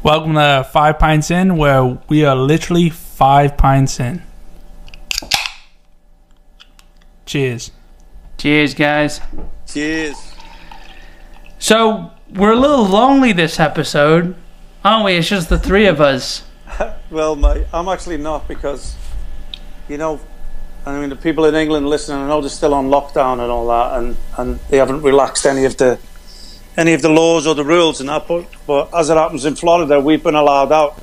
Welcome to Five Pints In, where we are literally five pints in. Cheers. Cheers, guys. Cheers. So we're a little lonely this episode, aren't we? It's just the three of us. Well, mate, I'm actually not because, you know, I mean, the people in England listening, I know they're still on lockdown and all that, and, and they haven't relaxed any of the any of the laws or the rules and that. But, but as it happens in Florida, we've been allowed out,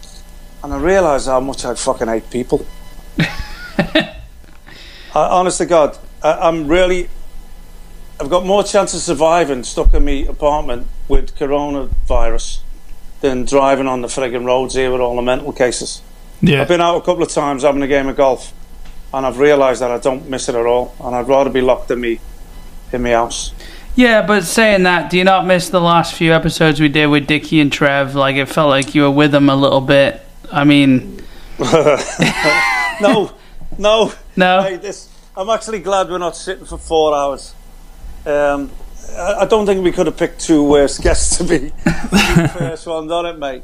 and I realise how much I fucking hate people. I, honest to God, I, I'm really. I've got more chance of surviving stuck in my apartment with coronavirus than driving on the frigging roads here with all the mental cases. Yeah. I've been out a couple of times having a game of golf, and I've realised that I don't miss it at all, and I'd rather be locked in me in my house. Yeah, but saying that, do you not miss the last few episodes we did with Dickie and Trev? Like it felt like you were with them a little bit. I mean, No, no, no. Hey, this. I'm actually glad we're not sitting for four hours. Um, I, I don't think we could have picked two worse guests to be the first ones on it, mate.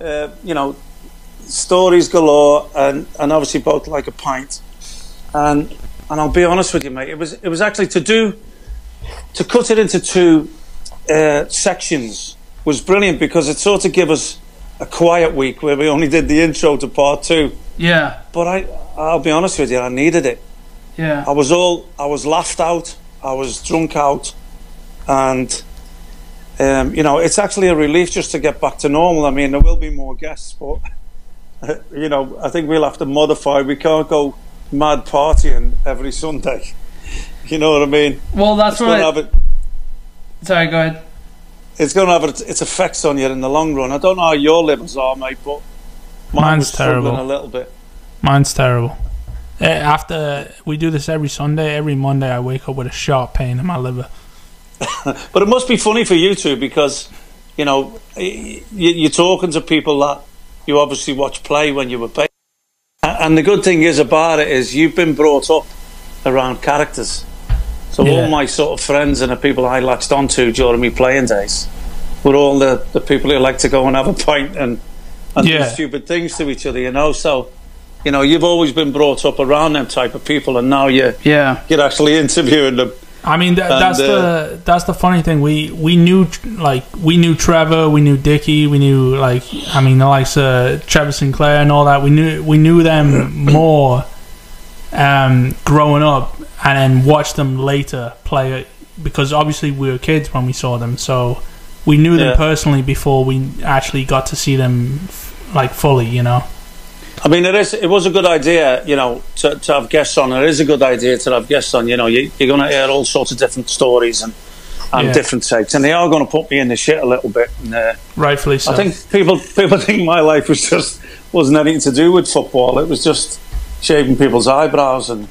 Uh, you know, stories galore, and, and obviously both like a pint. And and I'll be honest with you, mate. It was it was actually to do to cut it into two uh, sections was brilliant because it sort of gave us a quiet week where we only did the intro to part two. Yeah, But I, I'll be honest with you, I needed it. yeah. I was all, I was laughed out, I was drunk out, and um, you know, it's actually a relief just to get back to normal. I mean, there will be more guests, but you know, I think we'll have to modify. We can't go mad partying every Sunday. You know what I mean? Well, that's It's going to what. have it. sorry, go ahead. It's going to have its, its effects on you in the long run. I don't know how your livers are, mate, but mine Mine's was terrible. a little bit. Mine's terrible. Eh, After we do this every Sunday, every Monday I wake up with a sharp pain in my liver. But it must be funny for you two because, you know, y- y- you're talking to people that you obviously watch play when you were playing. A- And the good thing is about it is you've been brought up around characters. So Yeah. all my sort of friends and the people I latched onto during my playing days were all the, the people who like to go and have a pint and, and Yeah. do stupid things to each other, you know. So, you know, you've always been brought up around them type of people and now you're, Yeah, you're actually interviewing them. I mean, th- And, that's uh, the that's the funny thing. We we knew like we knew Trevor, we knew Dicky, we knew like I mean the likes of Trevor Sinclair and all that. We knew we knew them more um, growing up, and then watch them later play it because obviously we were kids when we saw them, so we knew them personally before we actually got to see them like fully. You know. I mean, it is. It was a good idea, you know, to, to have guests on. It is a good idea to have guests on. You know, you, you're going to hear all sorts of different stories and and Yeah. different takes, and they are going to put me in the shit a little bit. And, uh, Rightfully so. I think people people think my life was just wasn't anything to do with football. It was just shaving people's eyebrows and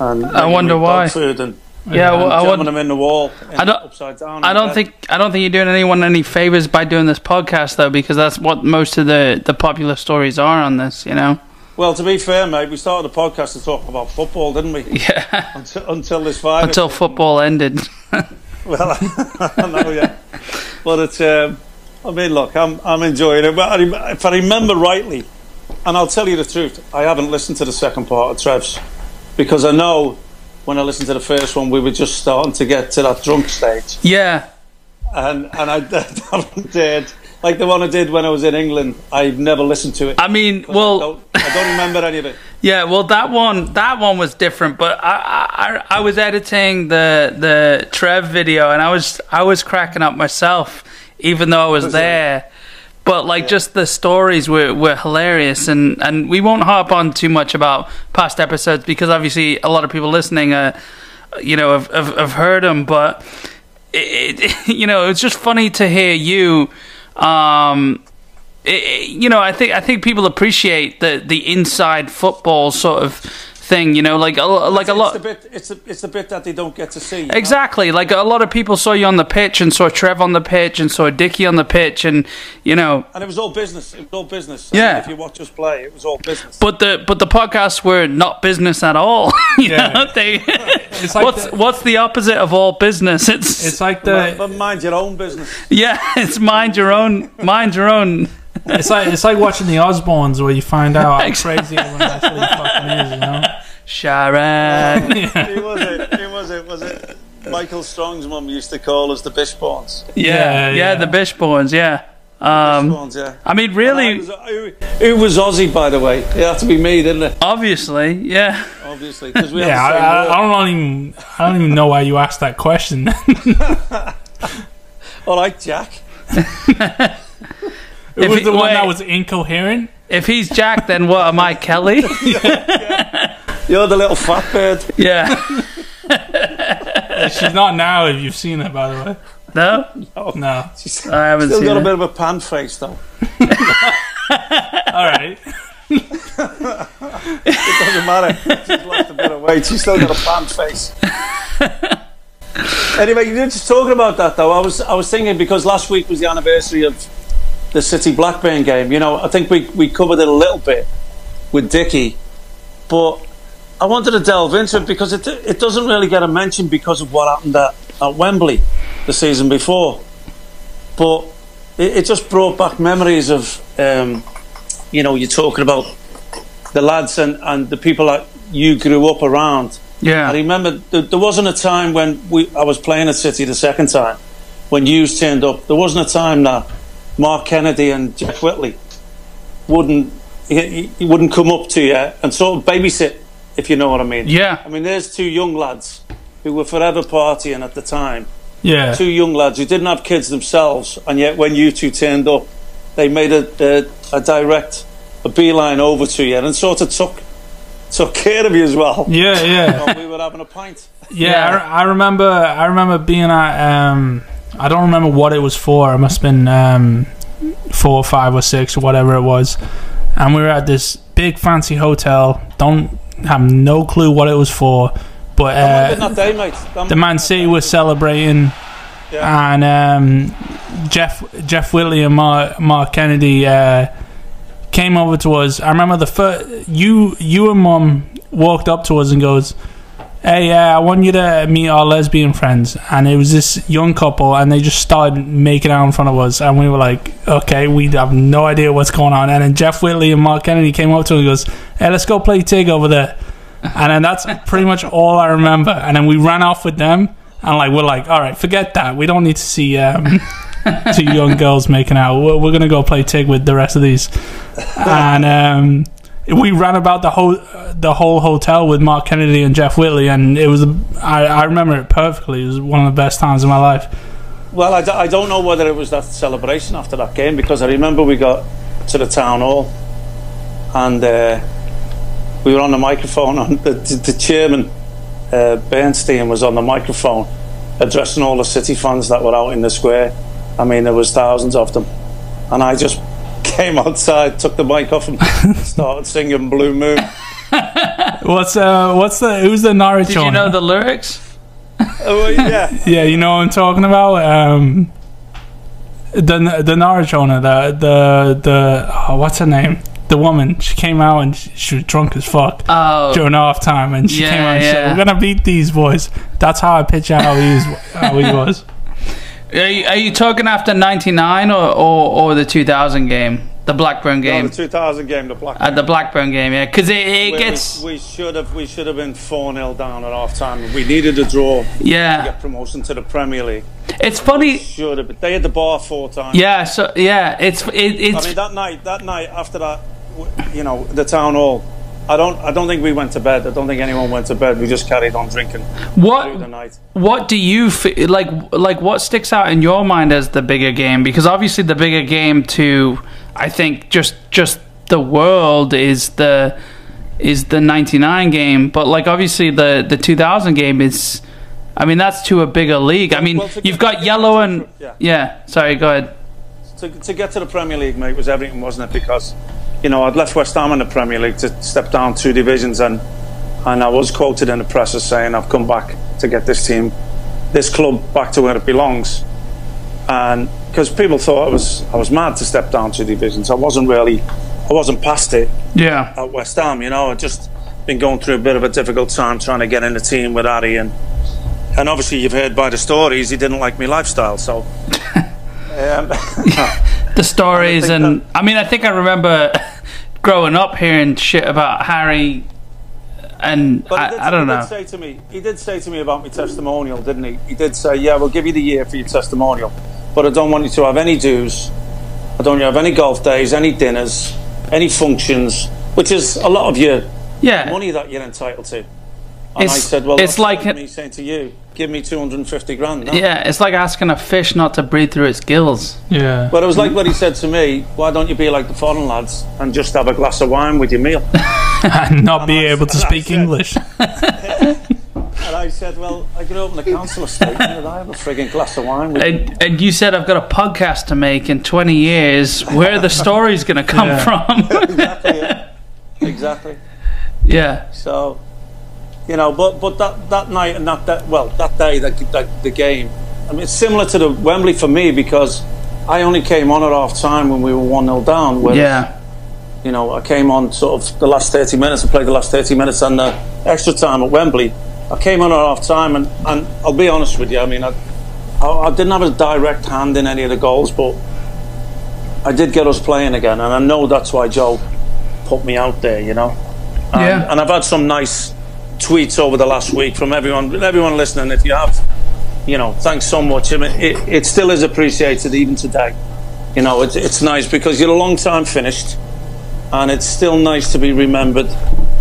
and I wonder why. food and, yeah. Well, and I jamming would. them in the wall. I don't- Upside down. I don't think I don't think you're doing anyone any favors by doing this podcast though, because that's what most of the the popular stories are on this. You know. Well, to be fair, mate, we started the podcast to talk about football, didn't we? Yeah. Until, until this virus. Until football ended. Well, I know, yeah. But it's, um, I mean, look, I'm, I'm enjoying it. But if I remember rightly, and I'll tell you the truth, I haven't listened to the second part of Trev's because I know when I listened to the first one, we were just starting to get to that drunk stage, yeah. and and I haven't did like the one I did when I was in England. I've never listened to it. I mean, I well, don't, I don't remember any of it. Yeah, well, that one that one was different, but I, I I was editing the the Trev video and I was I was cracking up myself, even though I was Was it? But like, just the stories were, were hilarious, and, and we won't harp on too much about past episodes because obviously a lot of people listening, uh, you know, have, have, have heard them. But it, it, you know, it's just funny to hear you. Um, it- you know, I think I think people appreciate the the inside football sort of thing. You know, like a, like a lot. it's lot. the bit. It's the it's the bit that they don't get to see. you know? Exactly. Like a lot of people saw you on the pitch and saw Trev on the pitch and saw Dicky on the pitch and you know And it was all business. It was all business. Yeah. If you watch us play, it was all business. but the but the podcasts were not business at all. you Yeah. know? They It's like what's the- what's the opposite of all business? It's, It's like the but mind your own business. yeah, it's mind your own mind your own. It's like it's like watching the Osbournes where you find out how Exactly. crazy everyone actually fucking is. You know? Sharon. Who was it? Who was it? Was it Michael Strong's mum used to call us the Bishborns? Yeah, Yeah, yeah, yeah. the Bishborns, yeah. Um, Bishborns, yeah. I mean, really, was- who, who was Aussie, by the way? It had to be me, didn't it? obviously, yeah. Obviously, because we Yeah, have I, the same I, word. I don't even I don't even know why you asked that question. All right, Jack. It If was he- the one wait. that was incoherent. If he's Jack, then what am I, Kelly? You're the little fat bird. yeah. She's not now. If you've seen her, by the way. No, No. She's I haven't still seen got a bit of a pan face, though. All right. It doesn't matter. She's lost a bit of weight. She's still got a pan face. anyway, you were just talking about that, though. I was I was thinking because last week was the anniversary of the City Blackburn game. You know, I think we we covered it a little bit with Dicky, but I wanted to delve into it because it it doesn't really get a mention because of what happened at, at Wembley the season before. But it, it just brought back memories of, um, you know, you're talking about the lads and, and the people that you grew up around. Yeah, I remember there, there wasn't a time when we I was playing at City the second time when you turned up. There wasn't a time that Mark Kennedy and Jeff Whitley wouldn't he, he wouldn't come up to you and sort of babysit, if you know what I mean. Yeah. I mean, there's two young lads who were forever partying at the time. Yeah. Two young lads who didn't have kids themselves, and yet when you two turned up, they made a, a, a direct a beeline over to you and sort of took took care of you as well. Yeah. Yeah. While we were having a pint. Yeah, Yeah. I, I remember. I remember being at. Um, I don't remember what it was for. It must have been um, four, five, or six, or whatever it was. And we were at this big fancy hotel. Don't have no clue what it was for, but uh, day. The Man City was celebrating, Yeah. and um, Jeff Jeff Whitley and Mark, Mark Kennedy uh, came over to us. I remember the first you you and Mum walked up to us and goes, "Hey, uh, I want you to meet our lesbian friends." And it was this young couple, and they just started making out in front of us, and we were like, "Okay, we have no idea what's going on." And then Jeff Whitley and Mark Kennedy came up to us and goes, "Hey, let's go play Tig over there." And then that's pretty much all I remember. And then we ran off with them, and like we're like, "All right, forget that. We don't need to see." Um, two young girls making out. We're, we're gonna go play Tig with the rest of these, and um, we ran about the whole the whole hotel with Mark Kennedy and Jeff Whitley, and it was I, I remember it perfectly. It was one of the best times of my life. Well, I, d- I don't know whether it was that celebration after that game because I remember we got to the town hall and uh, we were on the microphone. On the, the chairman uh, Bernstein was on the microphone addressing all the City fans that were out in the square. I mean, there was thousands of them, and I just came outside, took the mic off, and started singing "Blue Moon." What's uh what's the who's the Norwich Did you know the lyrics? oh, yeah, yeah, you know what I'm talking about. Um, the the Norwich owner, the the the oh, what's her name? The woman. She came out and she, she was drunk as fuck. Oh, during half time and she Yeah, came out and said. We're gonna beat these boys. That's how I picture how he is how he was. are you, are you talking after '99 or, or or the 2000 game, the Blackburn No, game? the 2000 game, the Black. At the Blackburn game, yeah, because it, it Where gets we, we should have we should have been four 0 down at half time. We needed a draw to yeah. get promotion to the Premier League. It's funny, Should have. been- They had the bar four times. yeah. So yeah, it's it, I mean that night. That night after that, you know, the town hall. I don't. I don't think we went to bed. I don't think anyone went to bed. We just carried on drinking through the what night. what do you fe- like like what sticks out in your mind as the bigger game? Because obviously the bigger game to I think just just the world is the is the 99 game, but like obviously the the 2000 game is. I mean that's to a bigger league. I mean Well, to you've got yellow and yeah. yeah. Sorry, go ahead. To, to get to the Premier League, mate, was everything, wasn't it? Because, you know, I'd left West Ham in the Premier League to step down two divisions, and and I was quoted in the press as saying, "I've come back to get this team, this club, back to where it belongs." And because people thought I was I was mad to step down two divisions, I wasn't really, I wasn't past it Yeah. at West Ham. You know, I'd just been going through a bit of a difficult time trying to get in the team with Harry, and and obviously you've heard by the stories he didn't like my lifestyle, so. um, the stories I and I mean I think I remember growing up hearing shit about Harry and But he did, I, I don't he know. Did say to me, he did say to me about my testimonial, didn't he? He did say, "Yeah, we'll give you the year for your testimonial, but I don't want you to have any dues. I don't want you to have any golf days, any dinners, any functions, which is a lot of your yeah. money that you're entitled to." And I It's- said, "Well, it's that's like- me saying to you, give me 250 grand." No. Yeah, it's like asking a fish not to breathe through its gills. Yeah. But it was like what he said to me. Why don't you be like the foreign lads and just have a glass of wine with your meal? and not be I- able to speak said- English. And I said, "Well, I could open a council estate and I have a frigging glass of wine with you." And, and you said I've got a podcast to make in 20 years. Where are the stories going to come Yeah. from? exactly. yeah. Exactly. yeah. So, you know, but but that, that night and that, that well that day that, that the game, I mean, it's similar to the Wembley for me because I only came on at half time when we were one 0 down. Whereas, Yeah. you know, I came on sort of the last thirty minutes. and played the last thirty minutes and the extra time at Wembley. I came on at half time and, and I'll be honest with you. I mean, I, I, I didn't have a direct hand in any of the goals, but I did get us playing again, and I know that's why Joe put me out there. You know. And, Yeah. and I've had some nice tweets over the last week from everyone, everyone listening. If you have, you know, thanks so much. I mean, it, it still is appreciated even today. You know, it's, it's nice because you're a long time finished, and it's still nice to be remembered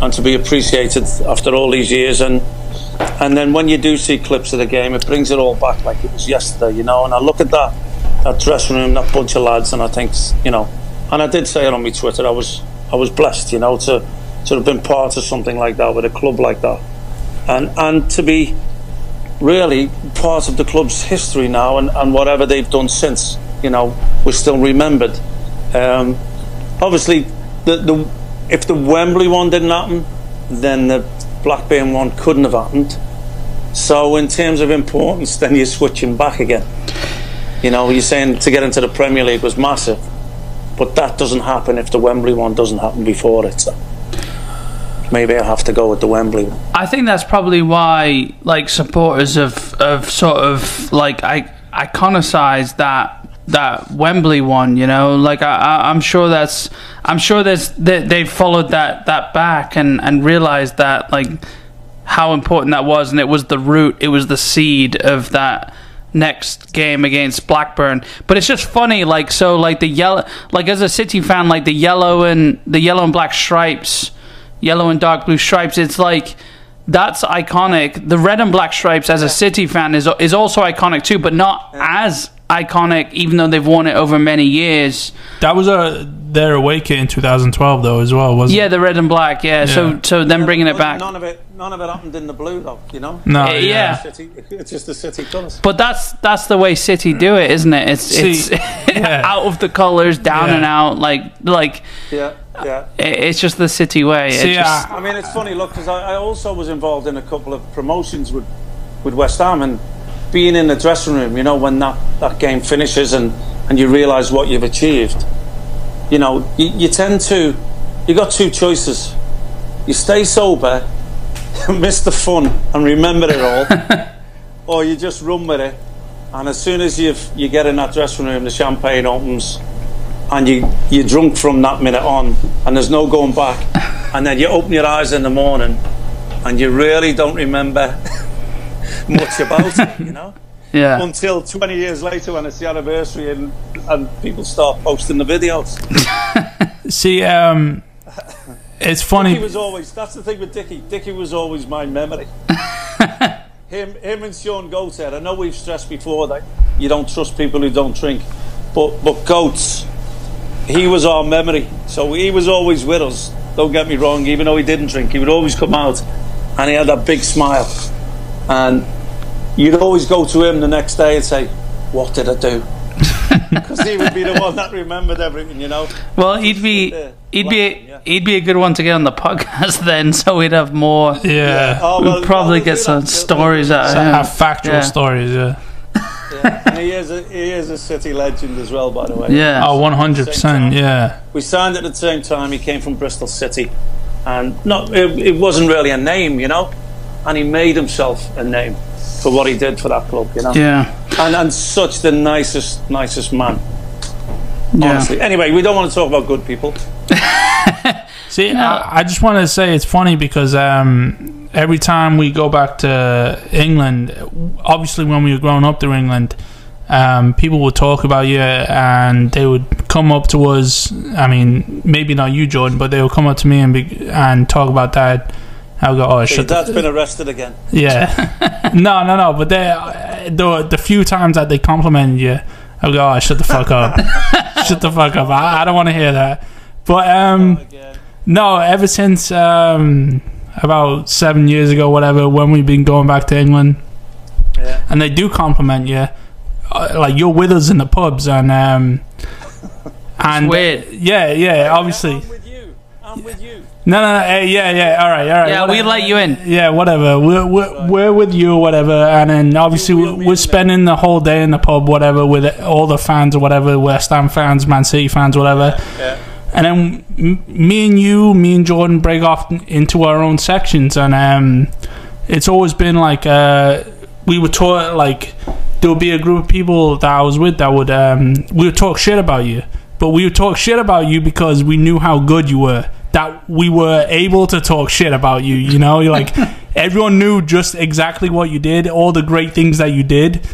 and to be appreciated after all these years. And and then when you do see clips of the game, it brings it all back like it was yesterday. You know, and I look at that that dressing room, that bunch of lads, and I think, you know, and I did say it on my Twitter. I was I was blessed, you know, to to have been part of something like that with a club like that, and and to be really part of the club's history now, and, and whatever they've done since, you know, we're still remembered. Um, obviously, the the if the Wembley one didn't happen, then the Blackburn one couldn't have happened. So, in terms of importance, then you're switching back again. You know, you're saying to get into the Premier League was massive, but that doesn't happen if the Wembley one doesn't happen before it. So maybe I'll have to go with the Wembley one. I think that's probably why, like, supporters of, of sort of, like, I, iconicize that that Wembley one, you know, like I, I'm sure that's, I'm sure there's they, they followed that that back and and realized that like how important that was, and it was the root, it was the seed of that next game against Blackburn. But it's just funny, like so, like the yellow, like as a City fan, like the yellow and the yellow and black stripes, yellow and dark blue stripes. It's like that's iconic. The red and black stripes, as a City fan, is is also iconic too, but not as iconic, even though they've worn it over many years. That was a their away kit in 2012 though as well, wasn't it? Yeah, the red and black. Yeah, so Yeah. so them bringing it back. None of it, none of it happened in the blue, though. You know. No, Uh, yeah. City, it's just the city colours. But that's that's the way City do it, isn't it? It's See, it's yeah. out of the colours, down Yeah. and out, like like Yeah, yeah. it- it's just the City way. It See, just- I- I mean, it's funny, look, because I, I also was involved in a couple of promotions with, with West Ham and being in the dressing room, you know, when that, that game finishes and, and you realise what you've achieved, you know, you, you tend to, you got two choices. You stay sober, miss the fun and remember it all, or you just run with it. And as soon as you you get in that dressing room, the champagne opens, and you you're drunk from that minute on, and there's no going back. And then you open your eyes in the morning, and you really don't remember much about it, you know, yeah. until 20 years later when it's the anniversary and and people start posting the videos. see, um, it's funny. Dickie was always that's the thing with Dicky. Dicky was always my memory. him, him and Shaun Goater. I know we've stressed before that you don't trust people who don't drink, but but Goats, he was our memory. So he was always with us. Don't get me wrong. Even though he didn't drink, he would always come out, and he had that big smile, and you'd always go to him the next day and say, "What did I do?" because he would be the one that remembered everything. You know. Well, he'd be he'd laughing, be yeah. he'd be a good one to get on the podcast then, so we'd have more. Yeah. Oh, We'd probably well, get some that. stories out So of him. have factual Yeah. stories. Yeah. Yeah. And he is a he is a city legend as well, by the way. Yeah. Oh, one hundred percent. Yeah. We signed at the same time. He came from Bristol City, and not it, it wasn't really a name, you know. And he made himself a name for what he did for that club, you know. Yeah. And and such the nicest nicest man, Yeah. honestly. Anyway, we don't want to talk about good people. See, I, I just want to say it's funny because um, every time we go back to England, obviously when we were growing up through England, um, people would talk about you and they would come up to us. I mean, maybe not you, Jordan, but they would come up to me and be, and talk about that. I'll go, oh, Your shut the dad's been arrested again. Yeah. no, no, no. But they, uh, the the few times that they complimented you, I go, oh, shut the fuck up, shut the fuck up. I, I don't want to hear that. But um, Again. no, ever since um, about seven years ago, whatever, when we've been going back to England, Yeah. and they do compliment you, uh, like you're with us in the pubs, and um, and weird. yeah, yeah, obviously. I'm with you. I'm with you. No, no, no. Hey, yeah, yeah. All right, all right. Yeah, we let you in. Yeah, whatever. We're, we're, we're with you or whatever, and then obviously We'll we're, we're spending the whole day in the pub, whatever, with all the fans or whatever, West Ham fans, Man City fans, whatever. Yeah. And then me and you, me and Jordan break off into our own sections, and um, it's always been like uh, we were taught like there would be a group of people that I was with that would um, we would talk shit about you, but we would talk shit about you because we knew how good you were. That we were able to talk shit about you. You know, like everyone knew just exactly what you did, all the great things that you did.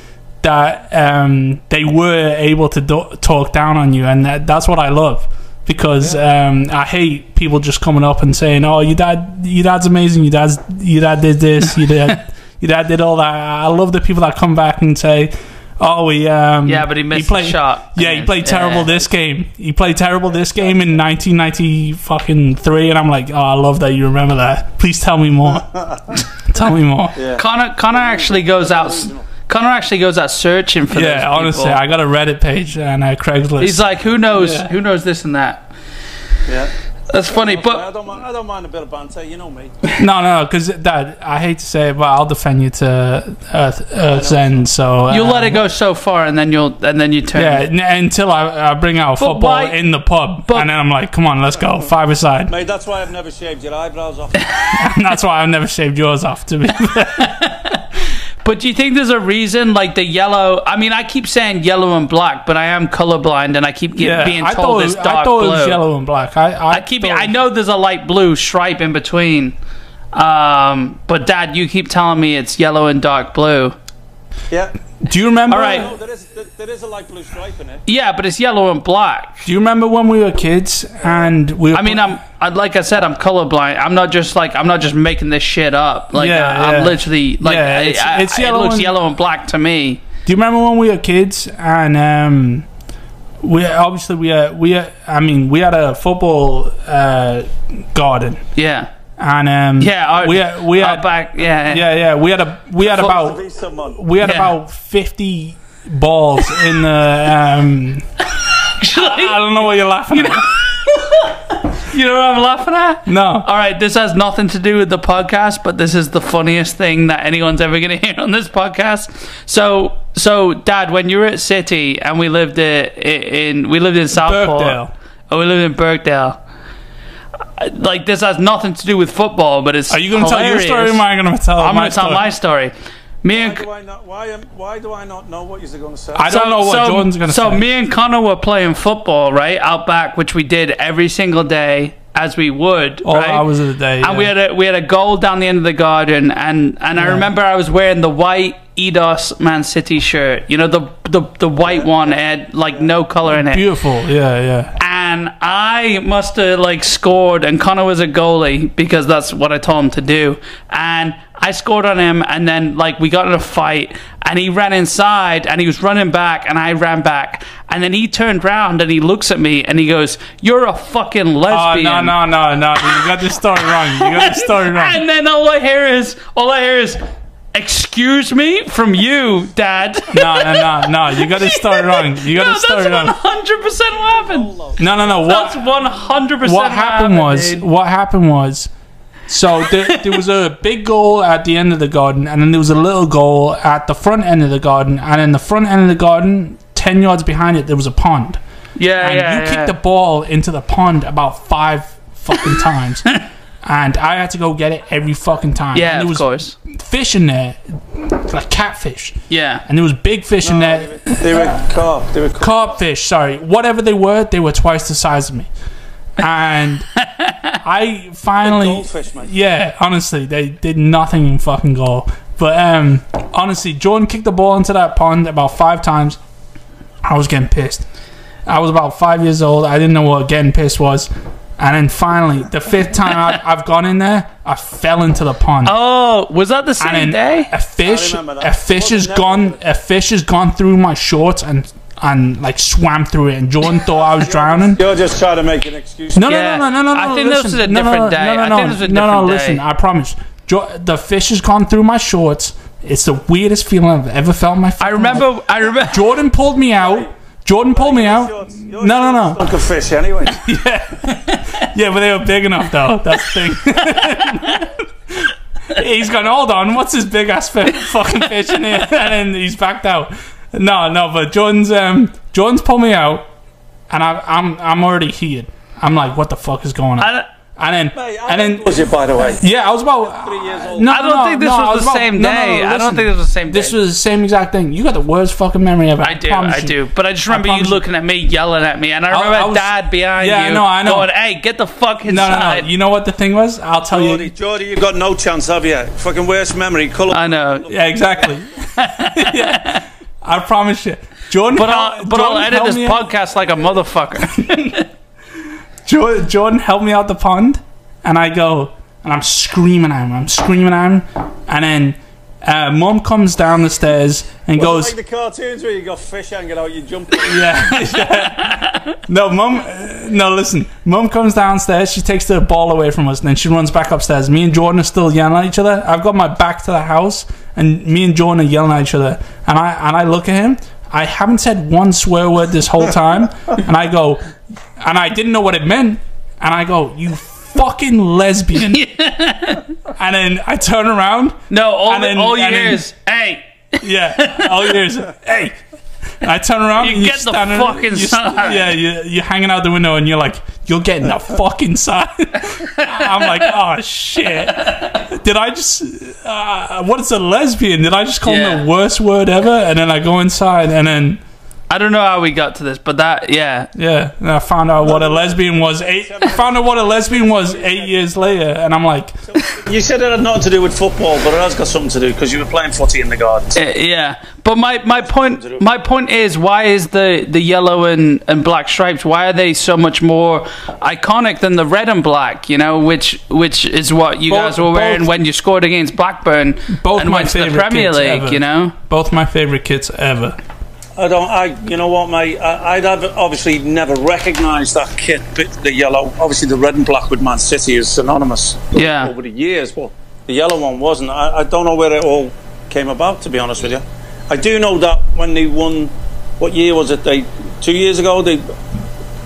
That um, they were able to do- talk down on you, and that, that's what I love because um, I hate people just coming up and saying, "Oh, your dad, your dad's amazing. Your dad's, your dad did this. Your dad, your dad did all that." I love the people that come back and say, "Oh, he, um, Yeah, but he missed played, the shot. Yeah, he played terrible Yeah. this game. He played terrible this game in 1990 fucking three, and I'm like, oh, I love that you remember that. Please tell me more. tell me more. Yeah. Connor Connor actually goes out. Connor actually goes out searching for. Yeah, those honestly, people. I got a Reddit page and a Craigslist. He's like, who knows? Yeah. Who knows this and that? Yeah. That's funny, I but don't mind. I don't mind a bit of banter. You know me. no, no, because Dad, I hate to say it, but I'll defend you to Earth, Earth's End. So uh, you'll let it go so far, and then you'll and then you turn. Yeah, n- until I, I bring out But football why- in the pub, but- and then I'm like, come on, let's go five aside. Mate, that's why I've never shaved your eyebrows off. And that's why I've never shaved yours off. To be But do you think there's a reason, like the yellow? I mean, I keep saying yellow and black, but I am colorblind, and I keep get, yeah, being told it's it- dark I thought blue. it was yellow and black. I, I, I keep. thought- I know there's a light blue stripe in between. Um, but Dad, you keep telling me it's yellow and dark blue. Yeah. Do you remember? All right. No, there is there, there is a light blue stripe in it. Yeah, but it's yellow and black. Do you remember when we were kids and we? Were I mean, I'm I, like I said, I'm colorblind. I'm not just like I'm not just making this shit up. Like Yeah, I, yeah. I'm literally like Yeah, I- it's- I- it's it yellow looks and- yellow and black to me. Do you remember when we were kids and um, we obviously we had, we had, I mean we had a football uh, garden Yeah, and um, yeah. Our, we had, we had back. Yeah, yeah yeah we had a we had Foot- about we had Yeah. about fifty balls in the um, I don't know what you're laughing at. You know what I'm laughing at? No. All right, this has nothing to do with the podcast, but this is the funniest thing that anyone's ever going to hear on this podcast. So, so Dad, when you were at City and we lived i- in we lived in Southport, Birkdale. oh, we lived in Birkdale. Like this has nothing to do with football, but it's Are you going to tell your story or am I going to tell I'm going to tell story? my story. Me Why and do I not? Why am? Why do I not know what you're going to say? I don't know what Jordan's going to so say. So me and Connor were playing football right out back, which we did every single day as we would. All right? hours of the day. And we had a we had a goal down the end of the garden, and and I remember I was wearing the white Eidos Man City shirt. You know the the the white one had like no color in it. Beautiful. Yeah, yeah. And I must have like scored, and Connor was a goalie because that's what I told him to do. And I scored on him, and then like we got in a fight, and he ran inside, and he was running back, and I ran back, and then he turned round and he looks at me and he goes, "You're a fucking Oh, lesbian." no, no, no, no. You got this story wrong. You got this story wrong. And then all I hear is, all I hear is, Excuse me from you, Dad. No, no, no, no. You got to start wrong. You got No, to start that's one hundred percent what happened. No, no, no. That's What one hundred percent what happened was what happened was so there, there was a big goal at the end of the garden and then there was a little goal at the front end of the garden and in the front end of the garden 10 yards behind it there was a pond Yeah, and yeah, you yeah. kicked the ball into the pond about five fucking times and i had to go get it every fucking time yeah, and there of was course. fish in there like catfish Yeah. and there was big fish in there They were carp. They were carp. carp fish, sorry, whatever they were, they were twice the size of me. And I finally, goldfish, mate. yeah, honestly, they did nothing in fucking goal. But um, honestly, Jordan kicked the ball into that pond about five times. I was getting pissed. I was about five years old. I didn't know what getting pissed was. And then finally, the fifth time I, I've gone in there, I fell into the pond Oh, was that the same and day? a fish, a fish has gone, a fish has gone through my shorts and and like swam through it. And Jordan thought I was drowning. You're just trying to make an excuse. No, no, Yeah. no, no, no, no. I no, think this listen. was a No, no, different no, day. No, no, I no, think this no, no. Listen. I promise. Jo- the fish has gone through my shorts. It's the weirdest feeling I've ever felt in my. I remember. life. I remember. Jordan pulled me out. Jordan pulled me out. Shorts- your No, no, shorts no. Stunk of fish anyway. Yeah, but they were big enough though. That's the thing. he's gone. Hold on, what's this big ass fucking fish in here? And then he's backed out. No, no, but Jordan's um Jordan's pulled me out, and I, I'm I'm already heated. I'm like, what the fuck is going on? I, And then Mate, and then was you, by the way? yeah, I was about Three years old. No, I don't no, think this no, I was the about- same no, no, day. I don't think this was the same day. This was the same exact thing. You got the worst fucking memory ever. I do, promise I you. do. But I just remember you you. looking at me, yelling at me, and I I- remember I was- Dad behind Yeah, you, no, I know. going, "Hey, get the fuck inside." no, no. You know what the thing was? I'll tell Geordie, you. Geordie, you've got no chance, have you? Fucking worst memory. Colour. I know. Yeah, exactly. yeah, I promise you. Jordan, But I'll, but I'll edit held this me out- podcast like a motherfucker. Jordan, Jordan helped me out the pond, and I go, and I'm screaming at him. I'm screaming at him, and then uh, Mum comes down the stairs and goes, like the cartoons where you got fish hanging out, you jump. yeah, yeah. No, mom. Uh, no, listen. Mom comes downstairs. She takes the ball away from us, and then she runs back upstairs. Me and Jordan are still yelling at each other. I've got my back to the house, and me and Jordan are yelling at each other. And I and I look at him. I haven't said one swear word this whole time, and I go, and I didn't know what it meant, and I go, you fucking lesbian. and then I turn around. no, all, then- all you hear is, "Hey." Yeah, all you hear is, hey. And I turn around You and get the standing- fucking side. Yeah, you, you're hanging out the window and you're like, you're getting the fucking side. I'm like, oh shit. Did I just, uh, what is a lesbian? Did I just call Yeah. him the worst word ever? And then I go inside and then, I don't know how we got to this, but that, yeah, yeah, and I found out what a lesbian was eight, I found out what a lesbian was eight years later. And I'm like, You said it had nothing to do with football, but it has got something to do because you were playing footy in the gardens. Uh, yeah. But my, my point my point is why is the, the yellow and, and black stripes why are they so much more iconic than the red and black? You know, which which is what you Both- guys were wearing both- when you scored against Blackburn Both and my went to the favourite Premier kids League. ever. You know. both my favorite kids ever. I don't. I. You know what, mate? I, I'd have obviously never recognised that kit, but the yellow. Obviously, the red and black with Man City is synonymous. Yeah. Over the years, but the yellow one wasn't. I, I don't know where it all came about. To be honest with you, I do know that when they won, what year was it? They two years ago they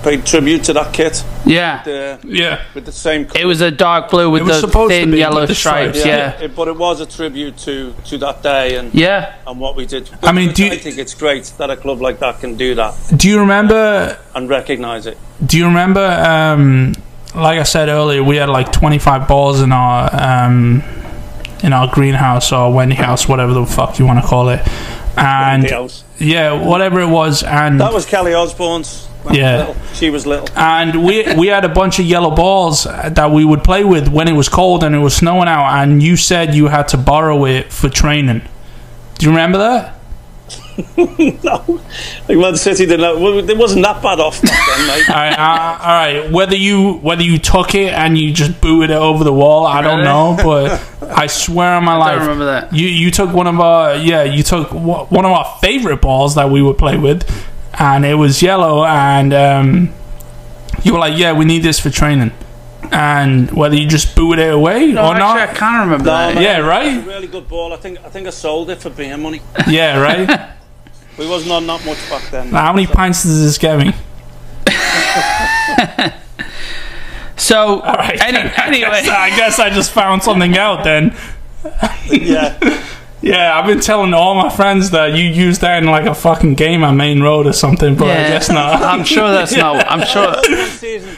paid tribute to that kit. Yeah. The, Yeah. with the same. It was a dark blue with It the supposed thin yellow the stripes. stripes, Yeah. It- but it was a tribute to to that day and Yeah. and what we did. I mean, do you- I think it's great that a club like that can do that Do you remember and recognise it. Do you remember? Um, like I said earlier, we had like 25 balls in our um, in our greenhouse or Wendy house, whatever the fuck you want to call it. And yeah, whatever it was, and That was Kelly Osborne's. When I was Yeah. little. she was little. and we we had a bunch of yellow balls that we would play with when it was cold and it was snowing out. And you said you had to borrow it for training. Do you remember that? no, like Man City didn't. Have, it wasn't that bad off back then, mate. All right, uh, all right. Whether you whether you took it and you just booted it over the wall, I don't Really? know. But I swear on my I life, don't remember that. You you took one of our yeah you took one of our favorite balls that we would play with, and it was yellow, and um, you were like, yeah, we need this for training, and whether you just booted it away No, or actually, not. I can't remember No, that. no, Yeah, it's right? a really good ball. I think I think I sold it for beer money. Yeah, right. We wasn't on that much back then. Now, how many pints does this get me? So, All right. any, anyway, I guess, I guess I just found something out then. yeah, Yeah, I've been telling all my friends that you use that in like a fucking game on Main Road or something, but I guess not. I'm sure that's not. I'm sure.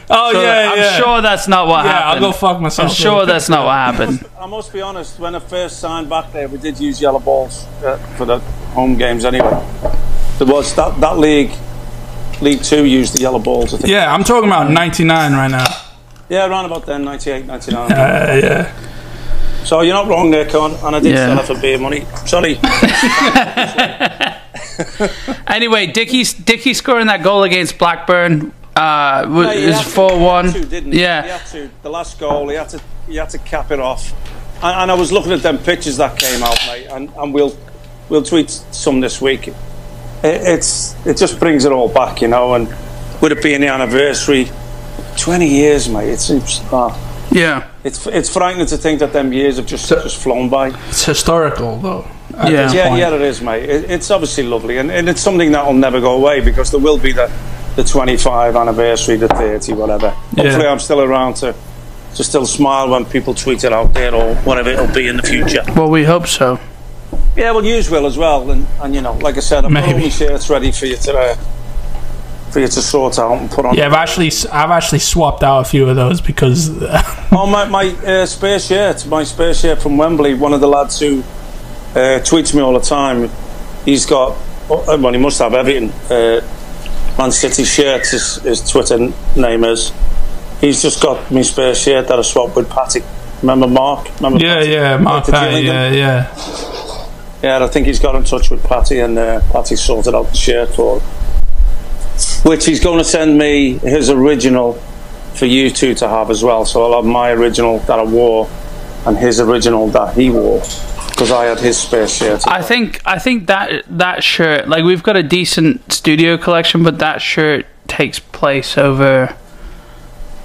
Oh sure- yeah, I'm yeah. sure that's not what yeah, I'll happened. go fuck myself. I'm sure that's not what happened. I must be honest. When I first signed back there, we did use yellow balls uh, for the home games anyway. There was that that league, League Two used the yellow balls. I think. Yeah, I'm talking about '99 right now. Yeah, around about then, 98, 99. Uh, yeah. So you're not wrong there, Con. And I did Yeah. sell it for beer money. Sorry. Anyway, Dickey Dickey scoring that goal against Blackburn uh, No, is four one. had he? He Yeah, had to. The last goal, he had to. He had to cap it off. And, and I was looking at them pictures that came out, mate. And, and we'll we'll tweet some this week. It, it's it just brings it all back, you know. And would it being the anniversary, twenty years, mate. It's it's, ah, yeah, it's it's frightening to think that them years have just just flown by. It's historical though. Yeah. Yeah, yeah, it is, mate. It, it's obviously lovely, and, and it's something that will never go away because there will be the, the 25 anniversary, the 30, whatever. Hopefully, I'm still around to to still smile when people tweet it out there or whatever it'll be in the future. well, we hope so. Yeah, well, you will as well, and, and you know, like I said, I've got all my shirts ready for you to uh, for you to sort out and put on. Yeah, I've actually I've actually swapped out a few of those because Oh, my, my uh, spare shirt, my spare shirt from Wembley, one of the lads who uh, tweets me all the time, he's got, oh, well, he must have everything. Uh, Man City shirts, his, his Twitter name is. He's just got my spare shirt that I swapped with Patty. Remember Mark? Remember yeah, Patty? yeah, Mark Patty, yeah, yeah. Yeah, I think he's got in touch with Patty and uh, Patty sorted out the shirt for him. Which he's going to send me his original for you two to have as well. So I'll have my original that I wore and his original that he wore because I had his spare shirt. I think I think that that shirt, like we've got a decent studio collection, but that shirt takes place over.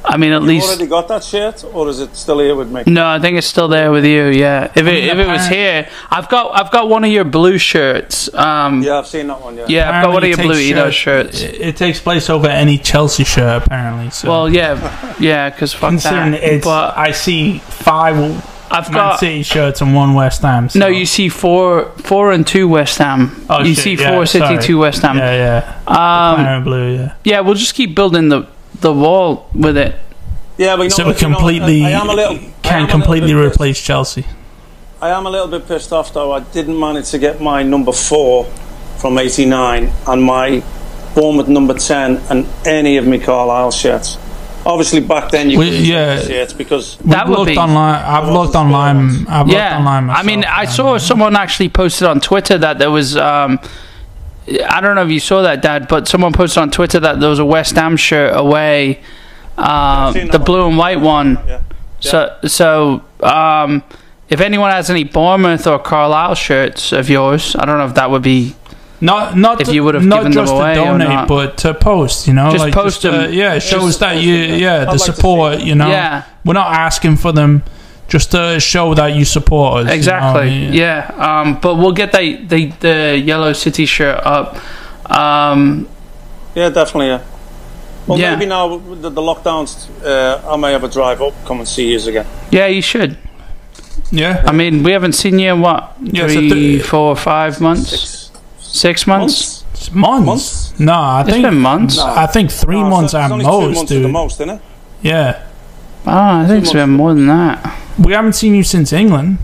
I mean, at least you least already got that shirt, or is it still here with me? no. I think it's still there with you. Yeah, if it mean, if it was here, I've got I've got one of your blue shirts. Um, Yeah, I've seen that one. Yeah. yeah, I've got one of your blue it Edo shirts. It, it takes place over any Chelsea shirt, apparently. So. Well, yeah, yeah, because fuck considering that. it's, But I see five I've Man got City shirts and one West Ham. So. no. You see four four and two West Ham. Oh, you shit, see yeah, four City, sorry. two West Ham. Yeah, yeah. Um, Iron blue, yeah. yeah, we'll just keep building the the wall with it. yeah, but you know, So we what, you know, completely I, I am a little. I am a can little completely pissed. replace Chelsea. I am a little bit pissed off though. I didn't manage to get my number four from '89 and my Bournemouth number ten and any of my Carlisle shirts. Obviously, back then you We- couldn't yeah. get the shirts because That We've would looked be- online. I've What looked online. I've looked online myself. I mean, I saw someone actually posted on Twitter that there was. Um, I don't know if you saw that, Dad, but someone posted on Twitter that there was a West Ham shirt away, uh, the one. blue and white one. yeah. So, so um, if anyone has any Bournemouth or Carlisle shirts of yours, I don't know if that would be. Not not If to- you would have not given them just away to or donate, not. but to post. You know, Just like post uh, them. yeah, it shows Just that you them, yeah. yeah I'd the like support. You know, Yeah, we're not asking for them, just to show that you support us. you know I exactly. mean? Yeah, um, but we'll get the, the the yellow city shirt up. Um, Yeah, definitely. Yeah. Well, Yeah. maybe now with the, the lockdowns, uh, I may have a drive up, come and see you again. yeah, you should. yeah. I mean, we haven't seen you in what Yeah, so three, th- four, five months, Six six months. months. Months. Months? No, I It's think been months. No. I think three No, months it's at only two most, months at dude. the most, isn't it? Yeah, Oh, I think it's been more than that. We haven't seen you since England.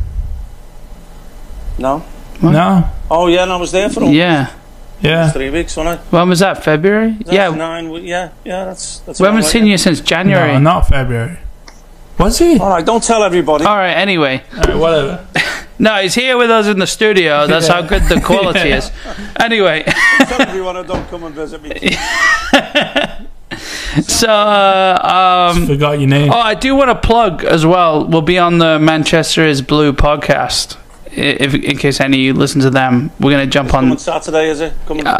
No. What? No, Oh yeah, and I was there for almost Yeah. yeah. three weeks, wasn't I? When was that? February? That's yeah. nine. we- Yeah, yeah. That's that's. We haven't seen you since January. No, not February. Was he? All right, don't tell everybody. All right. Anyway, Alright, whatever. no, he's here with us in the studio. That's how good the quality Yeah. is. Anyway, tell everyone I don't come and visit me. so uh, um, Forgot your name. oh, I do want to plug as well. We'll be on the Manchester is Blue podcast if in case any of you listen to them, we're gonna jump Coming on. Saturday, is it? Coming Uh,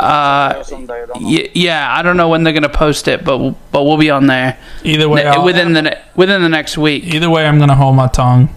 Saturday or Sunday, I don't know. Y- yeah, I don't know when they're gonna post it, but but we'll be on there Either way, Ne- I'll- within the ne- within the next week. either way, I'm gonna hold my tongue.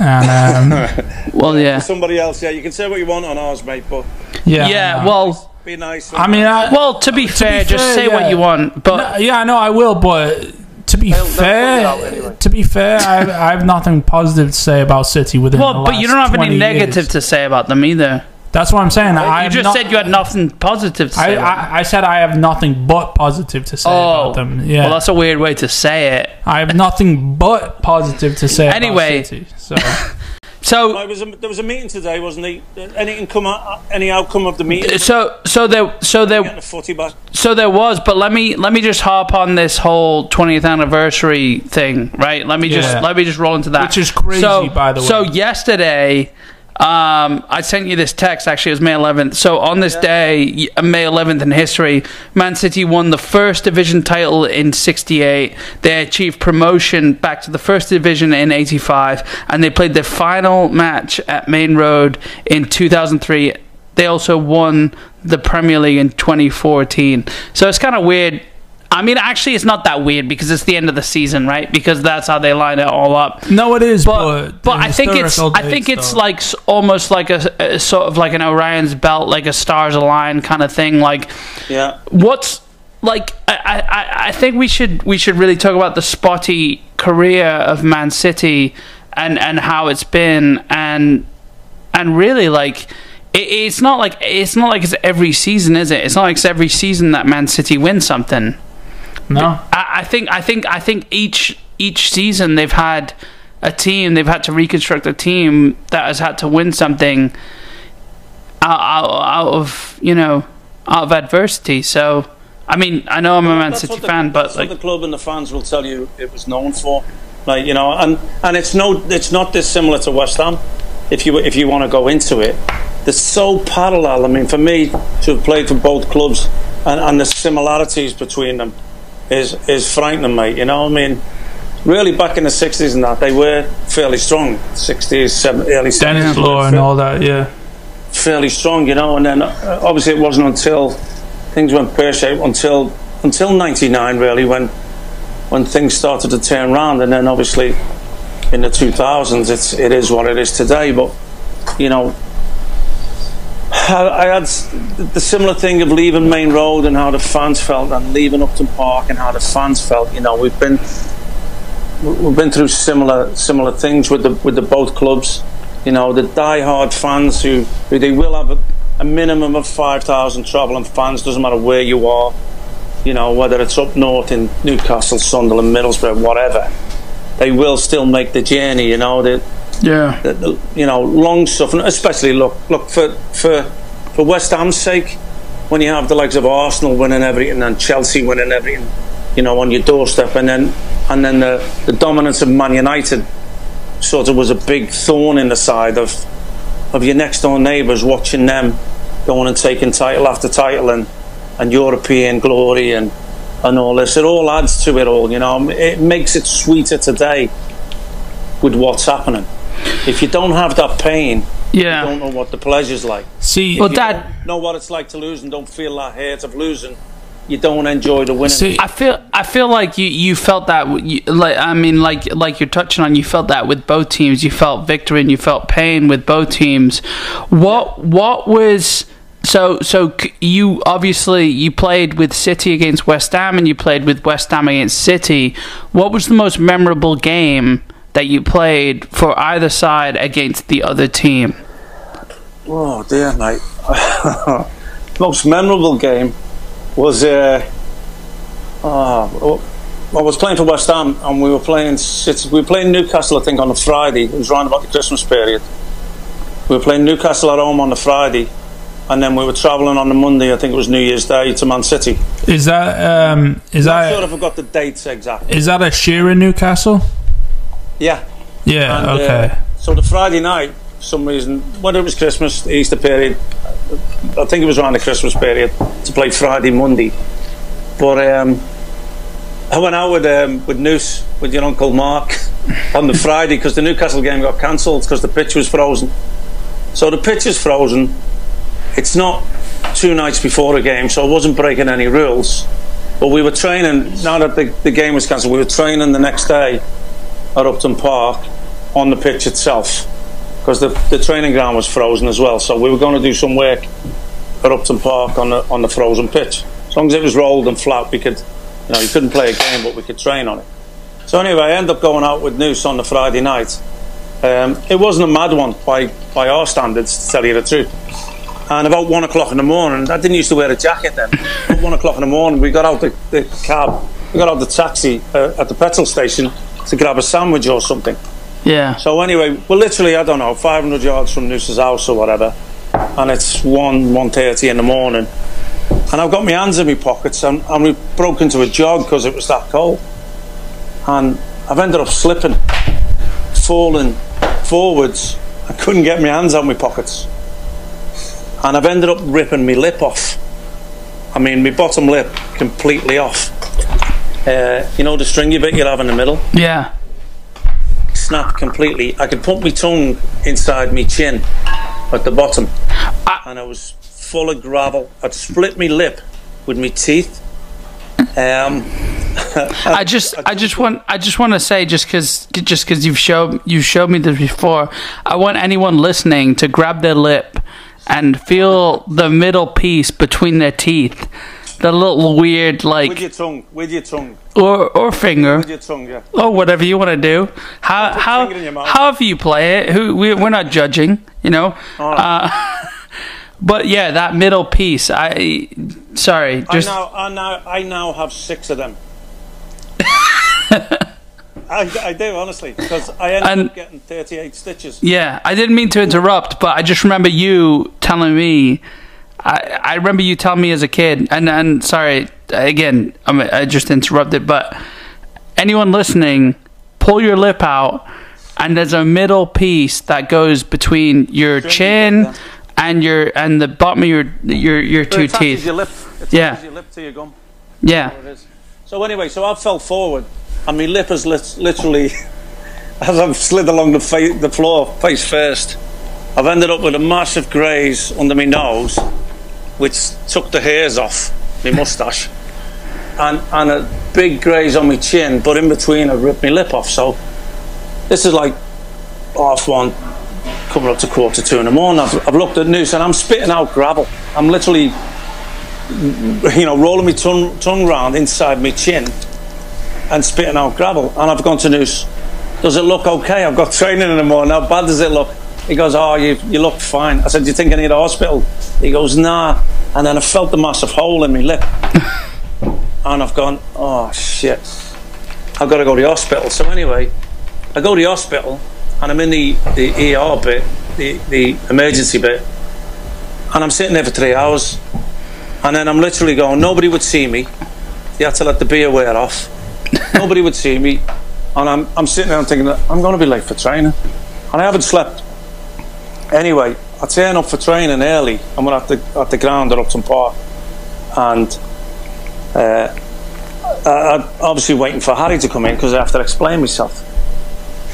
And um, Well, yeah, Somebody else, yeah. You can say what you want on ours, mate, but yeah, yeah. no. Well, be nice. I mean, I, well, to be fair, just fair, say what you want. But No, yeah, I know I will, but to be They'll- they'll fair, anyway. to be fair, I, I have nothing positive to say about City within. well, the but you don't have any negative years. to say about them either. That's what I'm saying. I you just not- said you had nothing positive to I, say. about. I, I said I have nothing but positive to say oh, about them. Yeah, well, that's a weird way to say it. I have nothing but positive to say. Anyway. about City, so So, There was, a, there was a meeting today, wasn't there? Uh, Anything come out, uh, uh, any outcome of the meeting? so, so there, so there, Getting the footy back. So there was, but let me let me just hop on this whole 20th anniversary thing, right? Let me just let me just roll into that. Which is crazy, so, by the way. So yesterday, um, I sent you this text. Actually, it was May 11th. So on this day, May 11th in history, Man City won the first division title in '68. They achieved promotion back to the first division in '85, and they played their final match at Maine Road in 2003 they also won the Premier League in 2014. So it's kind of weird. I mean, actually, it's not that weird because it's the end of the season, right? Because that's how they line it all up. no, it is. But But, but I think it's I think dates, it's like almost like a, a sort of like an Orion's belt, like a stars align kind of thing. Like Yeah. what's like I, I, I think we should we should really talk about the spotty career of Man City and and how it's been and and really like it's not like it's not like it's every season is it it's not like it's every season that Man City wins something no. I, I think I think I think each each season they've had a team they've had to reconstruct a team that has had to win something out, out, out of you know out of adversity so I mean I know I'm a Man That's City the- fan but that's like what the club and the fans will tell you it was known for. Like you know, and and it's no, it's not dissimilar to West Ham. If you if you want to go into it, they're so parallel. I mean, for me to have played for both clubs and, and the similarities between them is is frightening, mate. You know, I mean, really back in the sixties and that they were fairly strong. Sixties, seventies, early Denis. Law and all that. Yeah. fairly strong, you know. And then uh, obviously it wasn't until things went pear shaped until until '99 really when when things started to turn around, and then obviously in the 2000s it's it is what it is today. But you know. I had the similar thing of leaving Maine Road and how the fans felt, and leaving Upton Park and how the fans felt. You know, we've been we've been through similar similar things with the with the both clubs. You know, the die-hard fans who, who they will have a, a minimum of five thousand travelling fans. Doesn't matter where you are. You know, whether it's up north in Newcastle, Sunderland, Middlesbrough, whatever, they will still make the journey. You know, the, yeah the, the you know long suffering. Especially look look for for for West Ham's sake, when you have the likes of Arsenal winning everything and Chelsea winning everything, you know, on your doorstep, and then and then the, the dominance of Man United sort of was a big thorn in the side of of your next door neighbours watching them going and taking title after title and and European glory and and all this. It all adds to it all, you know. It makes it sweeter today with what's happening. If you don't have that pain, you don't know what the pleasure's like. See, well You that don't know what it's like to lose and don't feel that hurt of losing. You don't enjoy the winning. see, I feel I feel like you, you felt that you, like I mean like like you're touching on you felt that with both teams you felt victory and you felt pain with both teams what what was so so you obviously you played with City against West Ham and you played with West Ham against City what was the most memorable game that you played for either side against the other team Oh dear, mate. Most memorable game was uh, oh, I was playing for West Ham and we were playing City. We were playing Newcastle, I think, on a Friday. It was round about the Christmas period. We were playing Newcastle at home on the Friday, and then we were travelling on the Monday. I think it was New Year's Day to Man City. is that um, is I'm sure that I forgot the dates exactly. is that a Shearer Newcastle? Yeah. Yeah. And, okay. uh, so the Friday night, for some reason, whether it was Christmas, Easter period, I think it was around the Christmas period, to play Friday, Monday. But um, I went out with um, with Noose, with your uncle Mark, on the Friday because the Newcastle game got cancelled because the pitch was frozen. So the pitch is frozen. It's not two nights before a game, so I wasn't breaking any rules. But we were training, now that the, the game was cancelled, we were training the next day at Upton Park on the pitch itself because the, the training ground was frozen as well. So we were going to do some work at Upton Park on the, on the frozen pitch. As long as it was rolled and flat, we could, you know, you couldn't play a game, but we could train on it. So anyway, I ended up going out with Noose on the Friday night. Um, it wasn't a mad one by, by our standards, to tell you the truth. And about one o'clock in the morning, I didn't used to wear a jacket then. One o'clock in the morning, we got out the, the cab, we got out the taxi uh, at the petrol station to grab a sandwich or something. Yeah. So anyway, we're literally, I don't know, 500 yards from Noose's house or whatever, and it's 1, 1.30 in the morning. And I've got my hands in my pockets, and, and we broke into a jog because it was that cold. And I've ended up slipping, falling forwards. I couldn't get my hands out of my pockets. And I've ended up ripping my lip off. I mean, my bottom lip completely off. Uh, you know the stringy bit you'll have in the middle? Yeah. snapped completely. I could put my tongue inside my chin at the bottom, and I was full of gravel. I'd split my lip with my teeth. Um, I just, I just want, I just want to say, just because, just because you've showed, you showed me this before. I want anyone listening to grab their lip and feel the middle piece between their teeth, the little weird, like with your tongue, with your tongue, or or finger, with your tongue, yeah. or whatever you want to do. How how finger in your mouth. however you play it. Who we, we're not judging, you know. Oh. Uh, but yeah, that middle piece. I sorry, just I now, I now, I now have six of them. I, I do honestly because I ended And- up getting thirty-eight stitches. Yeah, I didn't mean to interrupt, but I just remember you telling me. I, I remember you telling me as a kid, and and sorry again, I, mean, I just interrupted, but anyone listening, pull your lip out, and there's a middle piece that goes between your chin and your and the bottom of your your your It two teeth. Your lip, it Yeah. your lip to your gum. Yeah, So anyway, so I fell forward, and my lip has lit- literally, as I've slid along the, fa- the floor face first, I've ended up with a massive graze under my nose, which took the hairs off my moustache, and and a big graze on my chin, but in between I ripped my lip off. So this is like half one, coming up to quarter two in the morning. I've, I've looked at news and I'm spitting out gravel. I'm literally you know, rolling my tongue, tongue round inside my chin and spitting out gravel. And I've gone to Noose, does it look okay? I've got training in the morning. How bad does it look? He goes, oh, you, you look fine. I said, do you think I need a hospital? He goes, nah. And then I felt the massive hole in my lip. and I've gone, oh, shit. I've got to go to the hospital. So anyway, I go to the hospital and I'm in the, the ER bit, the, the emergency bit. And I'm sitting there for three hours. And then I'm literally going, nobody would see me. You had to let the beer wear off. nobody would see me. And I'm, I'm sitting there and thinking, I'm going to be late for training. And I haven't slept. Anyway, I turn up for training early. and we're at the, at the ground at Upton Park. And uh, I, I'm obviously waiting for Harry to come in because I have to explain myself.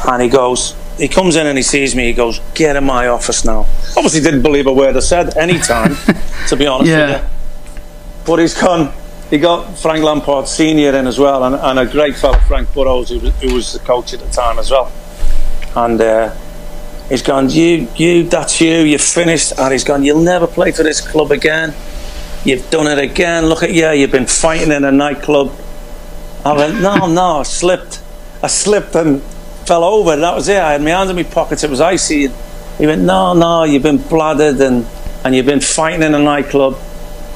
And he goes, he comes in and he sees me. He goes, "Get in my office now." Obviously, didn't believe a word I said any time, to be honest Yeah. with you. But he's gone. He got Frank Lampard Senior in as well, and, and a great fellow, Frank Burrows, who was, who was the coach at the time as well. And uh, he's gone, "You, you, that's you. You're finished." And he's gone, "You'll never play for this club again. You've done it again. Look at you. You've been fighting in a nightclub." I went, "No, no, I slipped. I slipped and fell over. That was it. I had my hands in my pockets. It was icy." He went, "No, no, you've been bladdered and and you've been fighting in a nightclub."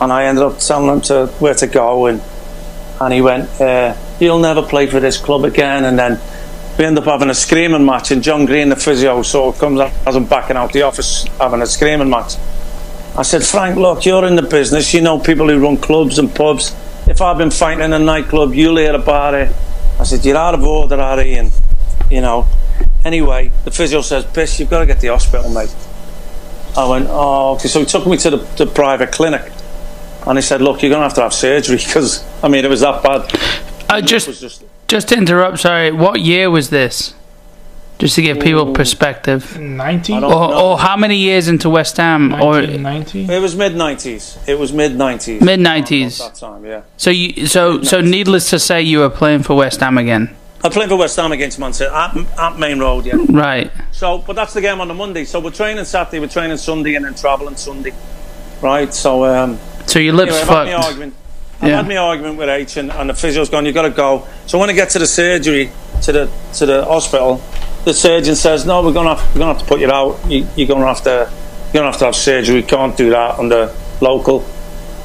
And I ended up telling him to where to go, and and he went, uh, "You'll never play for this club again." And then we end up having a screaming match, and John Green, the physio, so comes up as I'm backing out the office having a screaming match. I said, Frank, look, you're in the business. You know people who run clubs and pubs. If I've been fighting in a nightclub, you'll hear about it. I said, you're out of order, are you? and you know. Anyway, the physio says, Bish, you've got to get to the hospital, mate. I went, oh, okay. So he took me to the, the private clinic. And he said, look, you're going to have to have surgery because, I mean, it was that bad. I just was just just to interrupt. Sorry, what year was this? Just to give people perspective. 90? Or, No. or how many years into West Ham? Or 1990? It was mid nineties. It was mid nineties. Mid-nineties. That time, yeah. so you so so needless to say, you were playing for West Ham again, I played for West Ham against Man City at, at Maine Road, yeah. right? So, but that's the game on the Monday. So we're training Saturday, we're training Sunday, and then travelling Sunday, right? So, um, So your lips anyway, I've had my fucked. I've Yeah. had my argument with H, and, and the physio's gone. You've got to go. So when I get to the surgery, to the to the hospital, the surgeon says, "No, we're gonna have, we're gonna have to put you out. You, you're gonna have to you're gonna have to have surgery. You can't do that under local.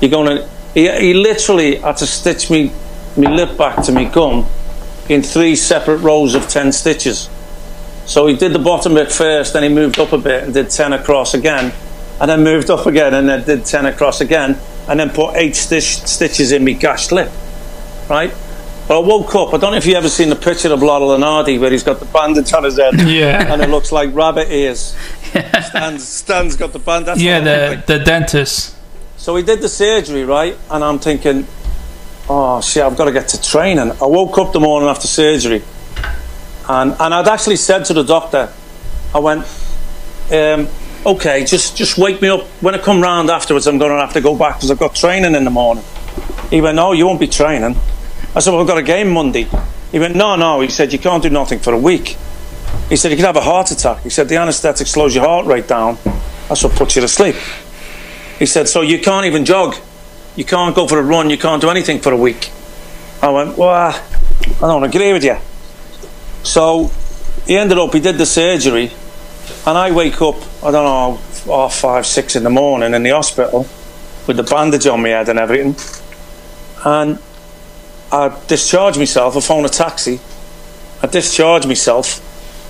You're gonna." He, he literally had to stitch me me lip back to me gum in three separate rows of ten stitches. So he did the bottom bit first, then he moved up a bit and did ten across again, and then moved up again and then did ten across again, and then put eight stitch, stitches in me gashed lip. Right? But I woke up. I don't know if you ever seen the picture of Laurel and Hardy where he's got the bandage on his head Yeah. and it looks like rabbit ears. Stan's, Stan's got the bandage. Yeah, like. the, the dentist. So he did the surgery, right? And I'm thinking, oh shit, I've got to get to training. I woke up the morning after surgery, and and I'd actually said to the doctor, I went, um, okay, just just wake me up when I come round afterwards. I'm going to have to go back because I've got training in the morning. He went, no, you won't be training. I said, well, I've got a game Monday. He went, no, no. He said, you can't do nothing for a week. He said, you could have a heart attack. He said, the anaesthetic slows your heart rate down. That's what puts you to sleep. He said, so you can't even jog. You can't go for a run. You can't do anything for a week. I went, well, I don't agree with you. So he ended up, he did the surgery, and I wake up, I don't know, half five, six in the morning in the hospital with the bandage on my head and everything. And I discharge myself, I phone a taxi, I discharge myself,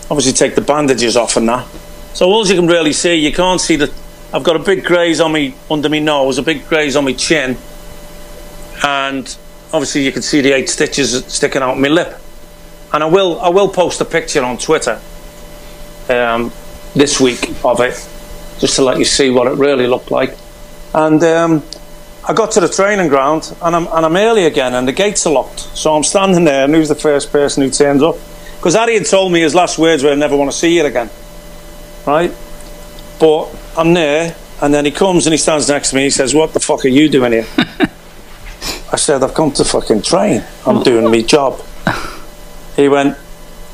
obviously take the bandages off and that. So all you can really see, you can't see the. I've got a big graze on me under my nose, a big graze on my chin, and obviously you can see the eight stitches sticking out my lip. And I will, I will post a picture on Twitter um, this week of it, just to let you see what it really looked like. And um, I got to the training ground, and I'm and I'm early again, and the gates are locked. So I'm standing there, and who's the first person who turns up? Because Harry had told me his last words were, "I never want to see you again." Right? But I'm there, and then he comes and he stands next to me. He says, "What the fuck are you doing here?" I said, "I've come to fucking train. I'm doing my job." He went.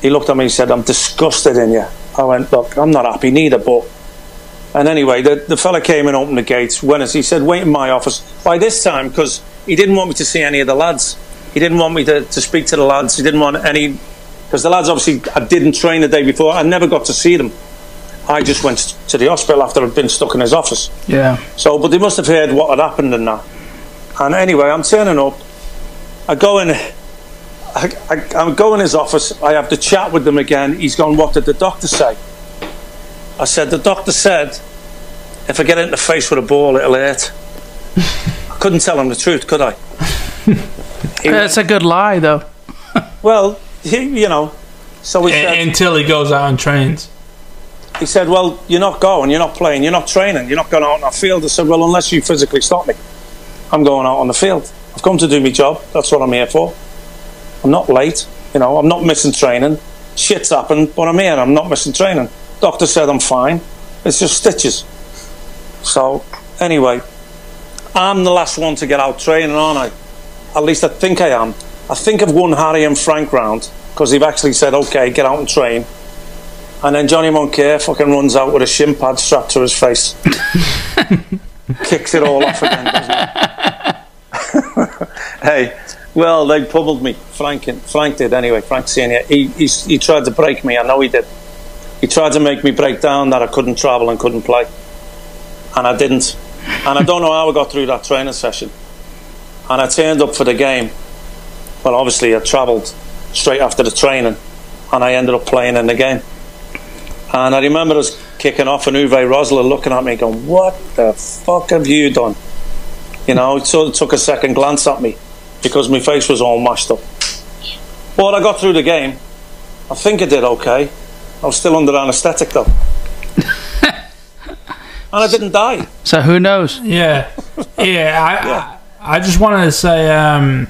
He looked at me. He said, "I'm disgusted in you." I went, "Look, I'm not happy neither, but." And anyway, the, the fella came and opened the gates. When he said, "Wait in my office." By this time, because he didn't want me to see any of the lads, he didn't want me to, to speak to the lads. He didn't want any because the lads obviously I didn't train the day before. I never got to see them. I just went to the hospital after I'd been stuck in his office. Yeah. So, but they must have heard what had happened and that. And anyway, I'm turning up. I go in. I, I, I go in his office. I have the chat with them again. He's gone. What did the doctor say? I said the doctor said if I get it in the face with a ball, it'll hurt. I couldn't tell him the truth, could I? He That's a good lie, though. well, he, you know. So he said. Until he goes out and trains. He said, Well, you're not going, you're not playing, you're not training, you're not going out on the field. I said, Well, unless you physically stop me, I'm going out on the field. I've come to do my job. That's what I'm here for. I'm not late, you know, I'm not missing training. Shit's happened, but I'm here, I'm not missing training. Doctor said I'm fine. It's just stitches. So, anyway, I'm the last one to get out training, aren't I? At least I think I am. I think I've won Harry and Frank round because they've actually said, okay, get out and train. And then Johnny Moncur fucking runs out with a shin pad strapped to his face. Kicks it all off again, doesn't he? hey, well, they pummeled me. Frank, Frank did anyway. Frank Senior. He, he he tried to break me. I know he did. He tried to make me break down that I couldn't travel and couldn't play, and I didn't. And I don't know how I got through that training session. And I turned up for the game. Well, obviously I travelled straight after the training, and I ended up playing in the game. And I remember us kicking off, and Uwe Rosler looking at me, going, "What the fuck have you done?" You know, he sort of took a second glance at me because my face was all mashed up. But I got through the game. I think I did okay. I was still under anaesthetic though, and I didn't die. So who knows? Yeah, yeah. I, I I just wanted to say, um,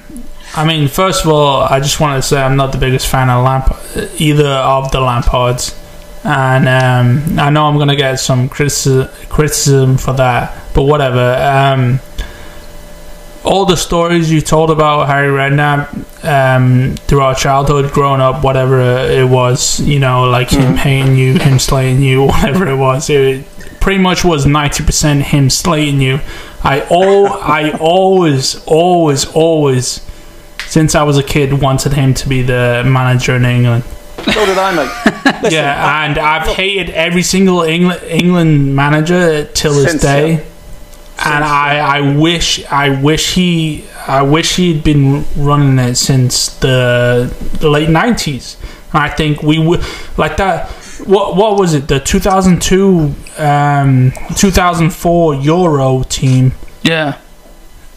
I mean, first of all, I just wanted to say I'm not the biggest fan of Lamp, either of the Lampards, and um, I know I'm gonna get some criticism criticism for that, but whatever. Um, all the stories you told about Harry Redknapp um, through our childhood, growing up, whatever it was, you know, like him hating you, him slaying you, whatever it was, it pretty much was ninety percent him slaying you. I all I always, always, always, since I was a kid, wanted him to be the manager in England. So did I, mate. Listen, Yeah, and I've hated every single England England manager till this day. yeah. And I, I wish I wish he I wish he'd been running it since the, the late nineties. I think we would like that. What what was it? The two thousand two, um, two thousand four Euro team Yeah.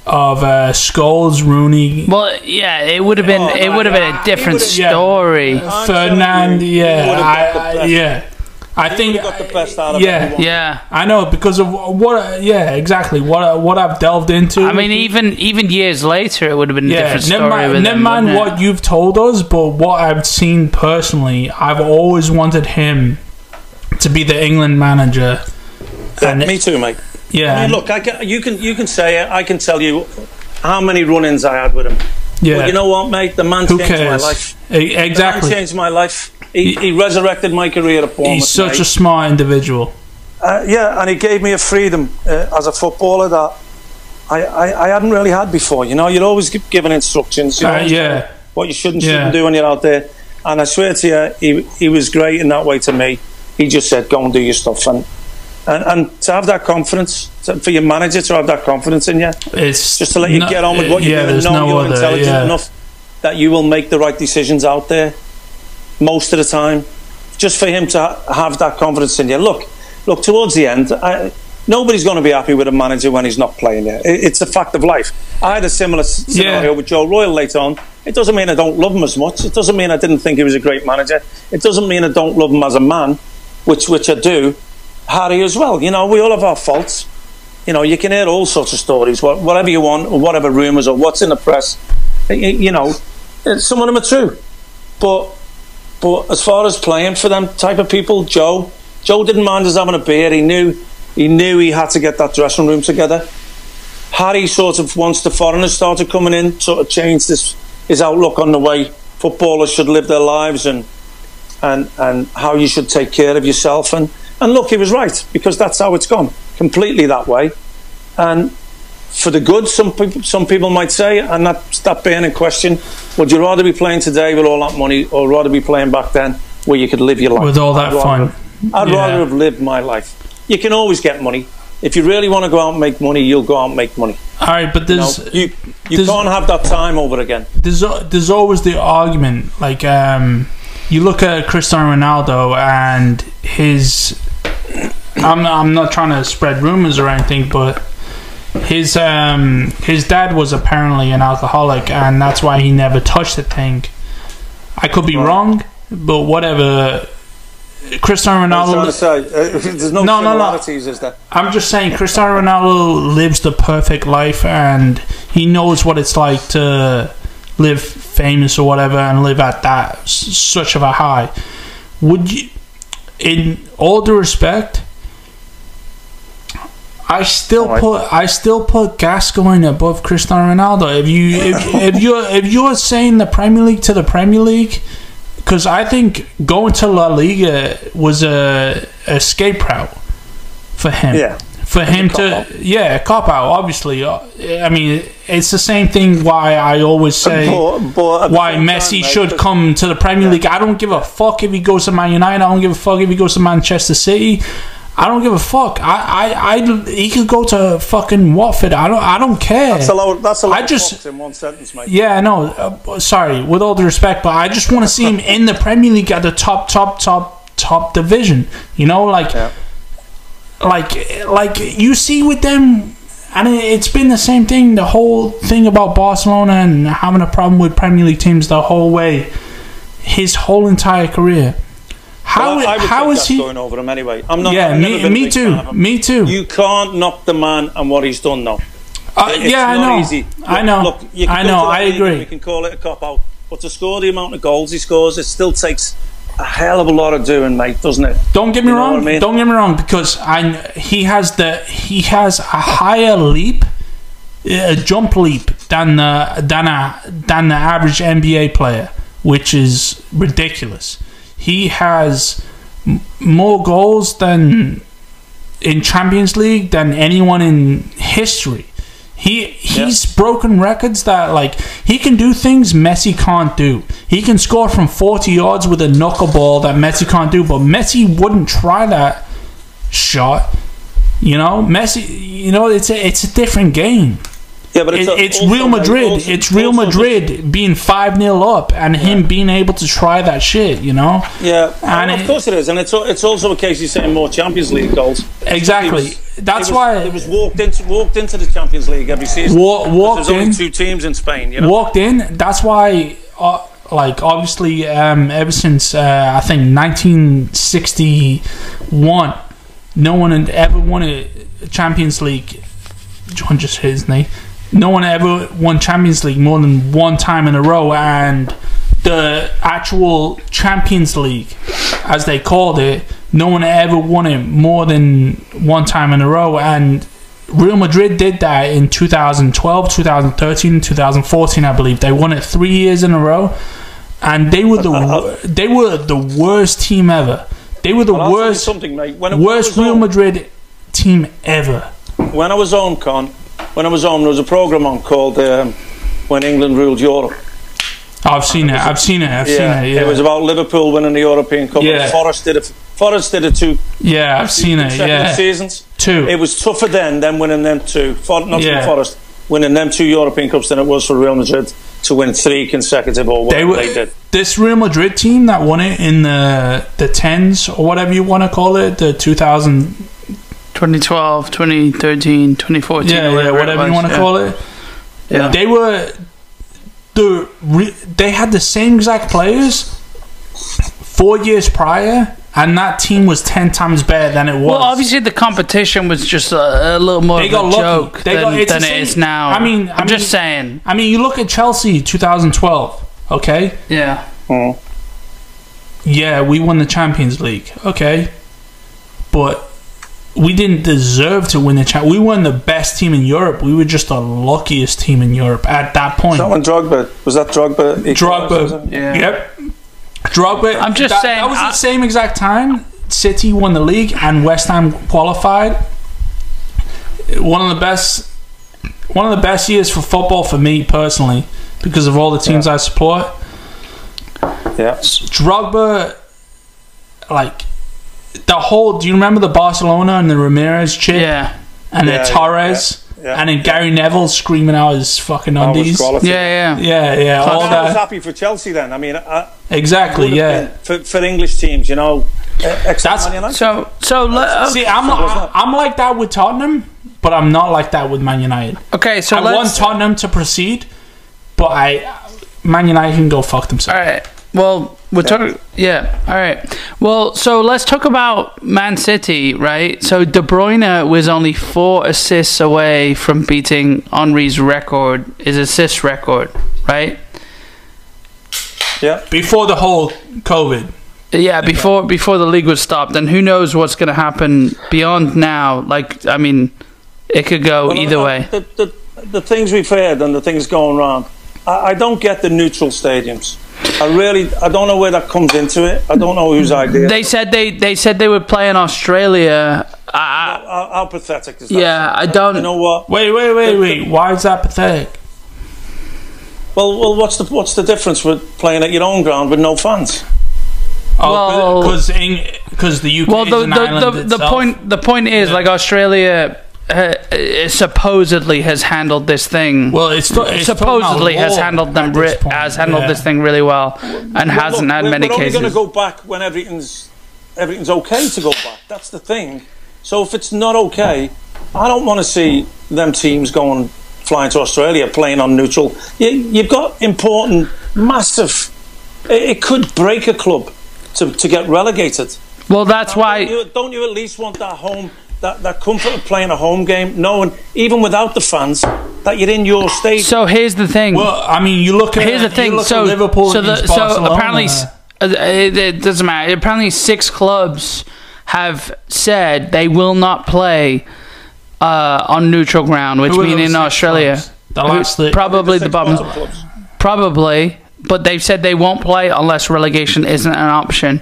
of uh, Scholes, Rooney, Well, yeah, it would have been Oh, it would have been a different He would've- yeah. story. I'm Ferdinand. telling you, he Yeah, would've got the I, I, yeah. I He think got the best out of yeah. everyone. Yeah. I know because of what. Yeah, exactly. What what I've delved into. I mean, even even years later, it would have been a yeah. different story. Never mind, never him, mind wouldn't it? what you've told us, but what I've seen personally, I've always wanted him to be the England manager. Yeah, And me too, mate. yeah, I mean, look, I can, you can you can say it. I can tell you how many run-ins I had with him. yeah. But you know what, mate? The man Who changed my life. E- The man Exactly. changed my life. He, he resurrected my career at Bournemouth. He's such a smart individual. Uh, yeah, and he gave me a freedom uh, as a footballer that I, I, I hadn't really had before. You know, you're always given instructions. You know, Uh, yeah. what you should and shouldn't do when you're out there. And I swear to you, he, he was great in that way to me. He just said, "Go and do your stuff," and and, and to have that confidence to, for your manager to have that confidence in you, It's just to let you no- get on with what you're yeah, doing, there's know no you're other, intelligent yeah. enough that you will make the right decisions out there most of the time. Just for him to have that confidence in you. Look, look towards the end. I, nobody's going to be happy with a manager when he's not playing there. It, it's a fact of life. I had a similar scenario Yeah. with Joe Royle later on. It doesn't mean I don't love him as much. It doesn't mean I didn't think he was a great manager. It doesn't mean I don't love him as a man, which which I do. Harry as well. You know, we all have our faults. You know, you can hear all sorts of stories, whatever you want, or whatever rumours, or what's in the press. You know, some of them are true. But but as far as playing for them type of people, Joe, Joe didn't mind us having a beer. He knew he knew he had to get that dressing room together. Harry sort of once the foreigners started coming in, sort of changed his his outlook on the way footballers should live their lives and and and how you should take care of yourself. And and look, he was right because that's how it's gone completely that way. And for the good, some people some people might say, and that's that being in question. Would you rather be playing today with all that money, or rather be playing back then where you could live your life With all that I'd rather- fun. I'd Yeah. rather have lived my life. You can always get money if you really want to go out and make money. You'll go out and make money. All right, but You, there's know? you, you there's- can't have that time over again. there's there's always the argument like um you look at Cristiano Ronaldo and his I'm I'm not trying to spread rumors or anything but his um his dad was apparently an alcoholic and that's why he never touched the thing I could be wrong but whatever Cristiano Ronaldo say, uh, there's no, No, no, no. is there? I'm just saying Cristiano Ronaldo lives the perfect life and he knows what it's like to live famous or whatever and live at that s- such of a high. Would you in all due respect I still Alright. put I still put Gascoigne above Cristiano Ronaldo. If you if, if you're if you're saying the Premier League to the Premier League, because I think going to La Liga was a escape route for him Yeah. for him to out. yeah cop out obviously Uh, i mean it's the same thing why i always say But- but why messi time, should come to the premier league i don't give a fuck if he goes to man united i don't give a fuck if he goes to manchester city I don't give a fuck. I, I, I, he could go to fucking Watford. I don't, I don't care. That's a lot. That's a lot I just- in one sentence, mate. Yeah, I know. Uh, sorry, with all due respect, but I just want to see him in the Premier League at the top, top, top, top division. You know, like, Yeah. like, like you see with them, and it- it's been the same thing. The whole thing about Barcelona and having a problem with Premier League teams the whole way, his whole entire career. How Well, I would how is he? going over him anyway. I'm not. Yeah, me, me too. fan of him. Me too. You can't knock the man and what he's done, though. Uh, yeah, I know. Easy. I know. Look, you can I know. I agree. We can call it a cop out, but to score the amount of goals he scores, it still takes a hell of a lot of doing, mate, doesn't it? Don't get me You wrong. I mean? Don't get me wrong because I he has the he has a higher leap, a jump leap than the than a than the average NBA player, which is ridiculous. He has m- more goals than in Champions League than anyone in history. He he's broken records that like he can do things Messi can't do. He can score from 40 yards with a knuckleball that Messi can't do, but Messi wouldn't try that shot. You know, Messi. You know, it's a it's a different game. Yeah, but It, it's, a- it's Real Madrid. also- it's Real Madrid being five 0 up and him being able to try that shit. You know, yeah, And of it- course it is, and it's it's also a case you're saying more Champions League goals. exactly. Was- That's he was, why it was walked into walked into the Champions League every season. Wa- walked There's only two teams in Spain, you know. walked in. That's why, uh, like, obviously, um, ever since uh, I think 1961, no one had ever won a Champions League. John just hit his knee. No one ever won Champions League more than one time in a row, and the actual Champions League, as they called it, no one ever won it more than one time in a row, and Real Madrid did that in 2012, 2013, 2014, I believe. They won it three years in a row, and they were the they were the worst team ever. They were the But I'll tell you worst something, mate. When, worst Real home- Madrid team ever. When I was on Con, when I was home, there was a program on called um, "When England Ruled Europe." I've seen it. I've seen it. I've seen it. Yeah, it was about Liverpool winning the European Cup. Yeah. Forest did it. Forest did it two yeah. I've seen it. Yeah, seasons. two. It was tougher then than winning them two. For, not Yeah. for Forest winning them two European Cups than it was for Real Madrid to win three consecutive or they were they, did. this Real Madrid team that won it in the the tens or whatever you want to call it, the 2000 2012, 2013, 2014. yeah, yeah, whatever you want to call it. Yeah. They were the re- they had the same exact players four years prior, and that team was ten times better than it was. Well, obviously the competition was just a, a little more They of got a lucky. joke They than, got- it's than the it same- is now. I mean- I I'm just saying. I mean, you look at Chelsea 2012. Okay, Yeah. Mm. yeah, we won the Champions League. Okay, but we didn't deserve to win the champ. We weren't the best team in Europe. We were just the luckiest team in Europe at that point. Was that when Drogba was that Drogba? equalised, was Drogba. Yeah. Yep. Drogba. I'm just that, saying, That was I- the same exact time City won the league and West Ham qualified. One of the best, one of the best years for football for me personally, because of all the teams I support. Yeah. Drogba, like the whole. Do you remember the Barcelona and the Ramires chip Yeah. and Yeah, the yeah, Torres yeah. and then Gary Neville screaming out his fucking undies? quality. Yeah, yeah. Yeah, yeah, all I was happy for Chelsea then. I mean, I, Exactly. would Yeah. for, for English teams, you know. uh, That's- Man United. So, so let, See, I'm Simple. I'm like that with Tottenham, but I'm not like that with Man United. okay, so I want let's. Tottenham to proceed, but I Man United can go fuck themselves. right. Well, we're talking. Yeah. All right. Well, so let's talk about Man City, right? So De Bruyne was only four assists away from beating Henry's record, his assist record, right? yeah. Before the whole COVID, Yeah, before before the league was stopped, and who knows what's going to happen beyond now? Like, I mean, it could go Well, either uh, way. The, the, the things we've heard and the things going around, I, I don't get the neutral stadiums. I really, I don't know where that comes into it. I don't know whose idea. They said they they said they would play in Australia. I, how, how pathetic is that? yeah, I don't. You know what? wait, wait, wait, wait. Why is that pathetic? Well, well, what's the what's the difference with playing at your own ground with no fans? Oh, Well- because because the UK well, the is an the, island the, the point the point is Yeah. like Australia uh, uh, supposedly has handled this thing. Well, it's, it's supposedly has handled them re- has handled Yeah. this thing really well and hasn't Look, had we're, many we're only going to go back when everything's everything's okay to go back. That's the thing. So if it's not okay, I don't want to see them teams going flying to Australia playing on neutral. You, you've got important, massive. It, it could break a club to, to get relegated. well, that's Don't why. you, don't you at least want that home that, that comfort of playing a home game, knowing even without the fans that you're in your stadium. So here's the thing. Well, I mean, you look at here's the thing. So Liverpool so, the, so apparently uh, it, it doesn't matter. Apparently, six clubs have said they will not play uh, on neutral ground, which means in Australia. clubs? The Who- last three- probably the Six bottom. bottom. Probably, but they've said they won't play unless relegation isn't an option.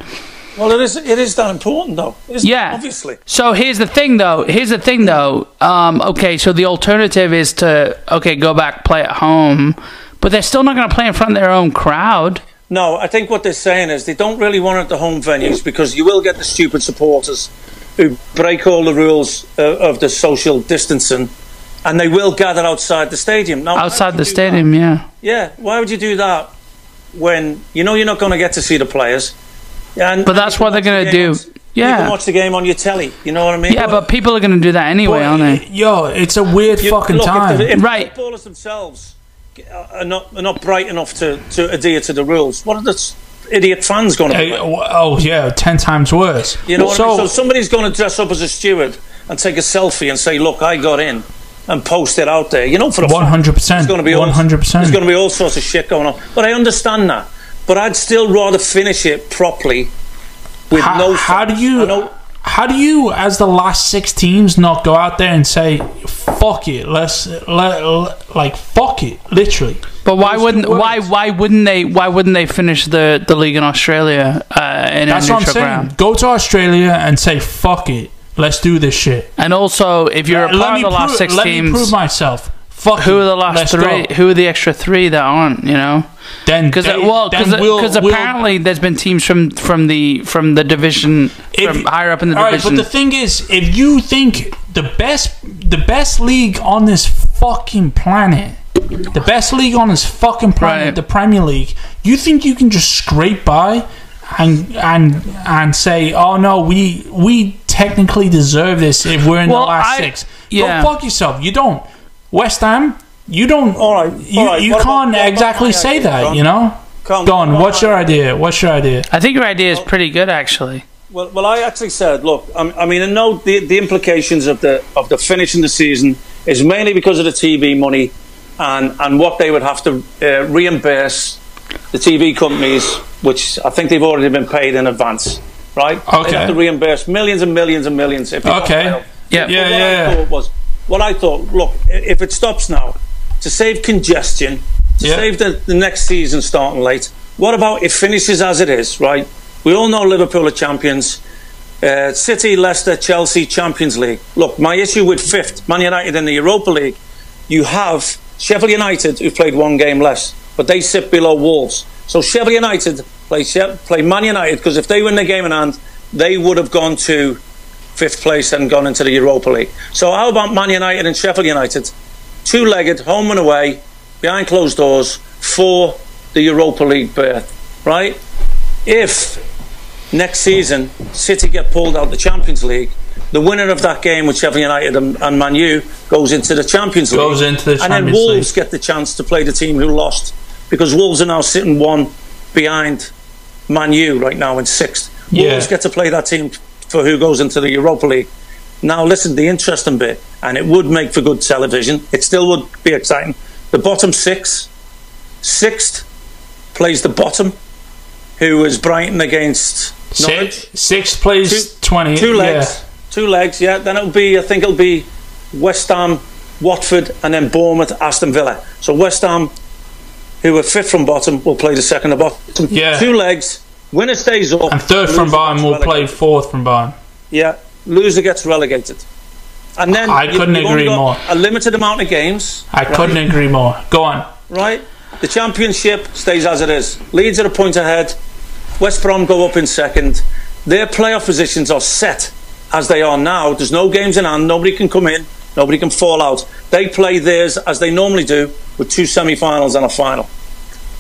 Well, it is. It is that important, though. Isn't it? Yeah. obviously. So here's the thing, though. Here's the thing, though. Um, okay, so the alternative is to okay go back play at home, but they're still not going to play in front of their own crowd. No, I think what they're saying is they don't really want it at the home venues because you will get the stupid supporters who break all the rules uh, of the social distancing, and they will gather outside the stadium. Now, Outside the do that? stadium, yeah. Yeah, why would you do that when you know you're not going to get to see the players? And, But that's and what they're gonna the do. on- You Yeah. can watch the game on your telly. You know what I mean? Yeah, but people are going to do that anyway, aren't they? Yo, it's a weird You- fucking look, if time. the- If, Right. the footballers themselves are not, are not bright enough to, to adhere to the rules, what are the idiot fans going to Hey, be? oh yeah, ten times worse. You know what so, I mean? So somebody's going to dress up as a steward and take a selfie and say, "Look, I got in," and post it out there. You know, for one hundred There's percent, going to be all- one hundred There's going to be all sorts of shit going on. But I understand that. But I'd still rather finish it properly with How, no. how do you? How do you, as the last six teams, not go out there and say, "Fuck it, let's let, let- like fuck it," literally? But why Those wouldn't why why wouldn't they why wouldn't they finish the, the league in Australia uh, in That's a what I'm saying. ground? Go to Australia and say, "Fuck it, let's do this shit." And also, if you're a let part of the last six let me prove myself. Fuck who it, are the last three? go. Who are the extra three that aren't? You know, Then because well, because we'll- we'll- apparently there's been teams from from the from the division If- from higher up in the All right, division. but the thing is, if you think the best, the best league on this fucking planet, the best league on this fucking planet, Right. the Premier League, you think you can just scrape by and and and say, oh no, we we technically deserve this if we're in Well, the last I- six. yeah. Go fuck yourself. You don't. West Ham, you don't. All right, You, all right, you can't about exactly say idea, that. Con? You know. Con, Go on. What's your idea? What's your idea? I think your idea is pretty good, actually. Well, well, I actually said, look, I, I mean, I know the, the implications of the of the finishing the season is mainly because of the TV money and and what they would have to uh, reimburse the TV companies, which I think they've already been paid in advance, right? Okay. They have to reimburse millions and millions and millions. If Okay. fail. Yeah. Yeah, But what yeah, I yeah. thought was, what I thought, look, if it stops now, to save congestion, to Yeah. save the, the next season starting late, what about it finishes as it is, right? We all know Liverpool are champions. Uh, City, Leicester, Chelsea, Champions League. Look, my issue with fifth, Man United in the Europa League, you have Sheffield United, who played one game less, but they sit below Wolves. So Sheffield United play, play Man United because if they win the game in hand, they would have gone to fifth place and gone into the Europa League. So how about Man United and Sheffield United, two-legged, home and away, behind closed doors for the Europa League berth, right? If next season City get pulled out of the Champions League, the winner of that game with Sheffield United and, and Man U goes into the Champions League. Goes into the Champions and then Wolves League. get the chance to play the team who lost because Wolves are now sitting one behind Man U right now in sixth. Yeah. Wolves get to play that team for who goes into the Europa League. Now, listen, the interesting bit, and it would make for good television. It still would be exciting. The bottom six, sixth plays the bottom, who is Brighton against Norwich. Six, sixth place, Two- twenty. Two yeah. legs, two legs. Yeah. Then it'll be. I think it'll be West Ham, Watford, and then Bournemouth, Aston Villa. So West Ham, who are fifth from bottom, will play the second of bottom. Yeah. Two legs. Winner stays up. And third from bottom will play fourth from bottom. Yeah. Loser gets relegated. And then I couldn't agree got more. A limited amount of games. I right? couldn't agree more. Go on. right? The championship stays as it is. Leeds are a point ahead. West Brom go up in second. Their playoff positions are set as they are now. There's no games in hand. Nobody can come in. Nobody can fall out. They play theirs as they normally do with two semi-finals and a final.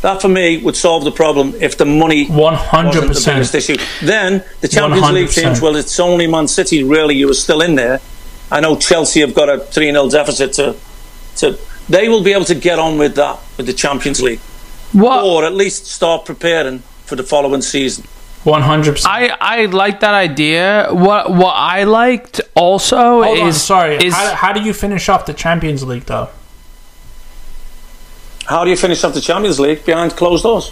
That for me would solve the problem if the money One hundred wasn't the biggest issue. Then the Champions League 100%. teams, well, it's only Man City really You are still in there. I know Chelsea have got a 3 0 deficit to, to. They will be able to get on with that, with the Champions League. What? Or at least start preparing for the following season. One hundred percent. I I like that idea. What what I liked also Hold is on, sorry. is how, how do you finish off the Champions League though? How do you finish off the Champions League behind closed doors?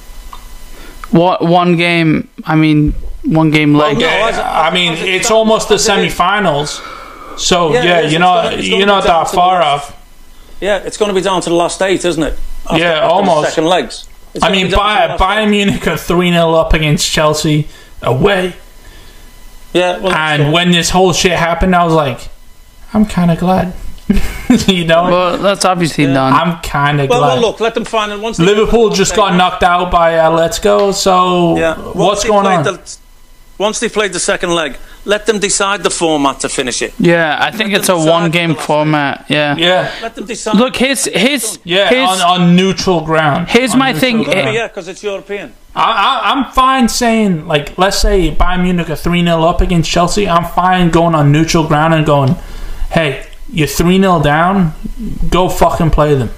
what one game. I mean, one game leg. no, Yeah, as- I mean, it's almost the as semi-finals. So Yeah, yeah, it is. you know, gonna- you're not that far off. Yeah, it's going to be down to the last eight, isn't it? After, Yeah, after the almost. second legs. It's I mean, be down to the Bayern, Bayern. Munich are three 0 up against Chelsea away, Yeah, well, and so- when this whole shit happened, I was like, I'm kind of glad. you know, Well, that's obviously done. I'm kind of well, glad. well, look, let them find it. Once Liverpool just got knocked out by uh, Let's Go. So Yeah. What's going on? The, once they played the second leg, let them decide the format to finish it. yeah, I think Let it's a one game the last format. Yeah. yeah, Let them decide. Look, his his yeah, his, on, on neutral ground. here's On my thing, ground. yeah, because it's European. I, I, I'm fine saying, like, let's say Bayern Munich are 3 0 up against Chelsea. I'm fine going on neutral ground and going, hey, you're 3 0 down, go fucking play them.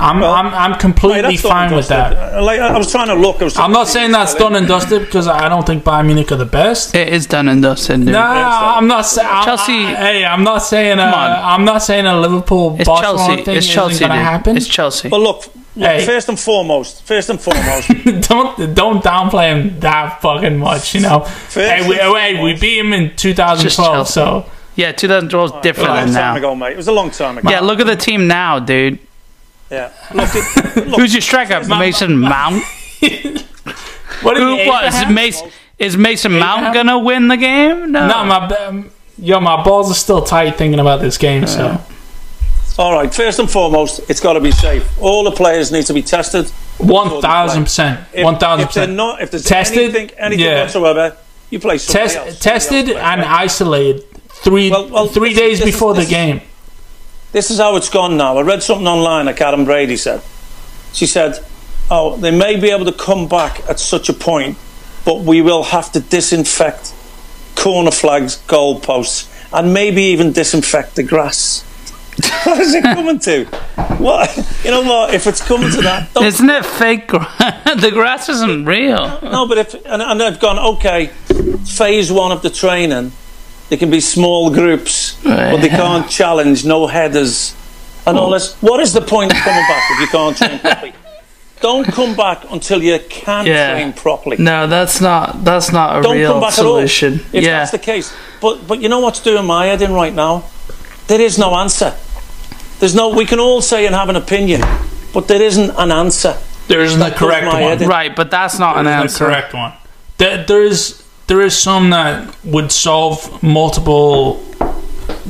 I'm, Well, I'm, I'm completely that's done fine with that. Uh, Like I I was trying to look. I was trying I'm not see saying that's done and dusted because I don't think Bayern Munich are the best. it is done and dusted. dude. Nah, I'm not saying Chelsea- hey, I'm not saying a, Come on. I'm not saying a Liverpool It's Barcelona Chelsea. thing It's isn't Chelsea. gonna dude. happen. It's Chelsea. But look, look Hey. first and foremost, first and foremost, don't don't downplay him that fucking much, you know. Hey, we, and hey, we beat him in 2012, so Yeah, 2012 is it was a different long than time now. ago, mate. It was a long time ago. Yeah, look at the team now, dude. Yeah. Look, it, look Who's your striker? Mason Mount. what Who you? what is Mason? Is Mason Mount Abraham? gonna win the game? No. No, my um, yo, my balls are still tight thinking about this game. So all right. First and foremost, it's got to be safe. All the players need to be tested. one thousand percent, If, one thousand if they're percent not, if there's Tested? anything, anything Yeah. whatsoever, you play somebody else. Tested else and play, right? isolated three Well- well, three this days this before this the is- game. This is how it's gone now. I read something online that Karren Brady said. She said, "Oh, they may be able to come back at such a point, but we will have to disinfect corner flags, goal posts, and maybe even disinfect the grass." what is it coming to? What you know? What if it's coming to that? Don't Isn't it fake? gra- the grass isn't real. No, but if and, and they've gone okay, phase one of the training, there can be small groups, but they can't challenge, no headers, and all this. What is the point of coming back if you can't train properly? Don't come back until you can Yeah. train properly. No, that's not. That's not a Don't real come back solution. at all. If yeah. that's the case, but but you know what's doing my head in right now? There is no answer. There's no. We can all say and have an opinion, but there isn't an answer. There isn't the correct one. Right, but that's not an There is answer. the correct one. There, there is there is some that would solve multiple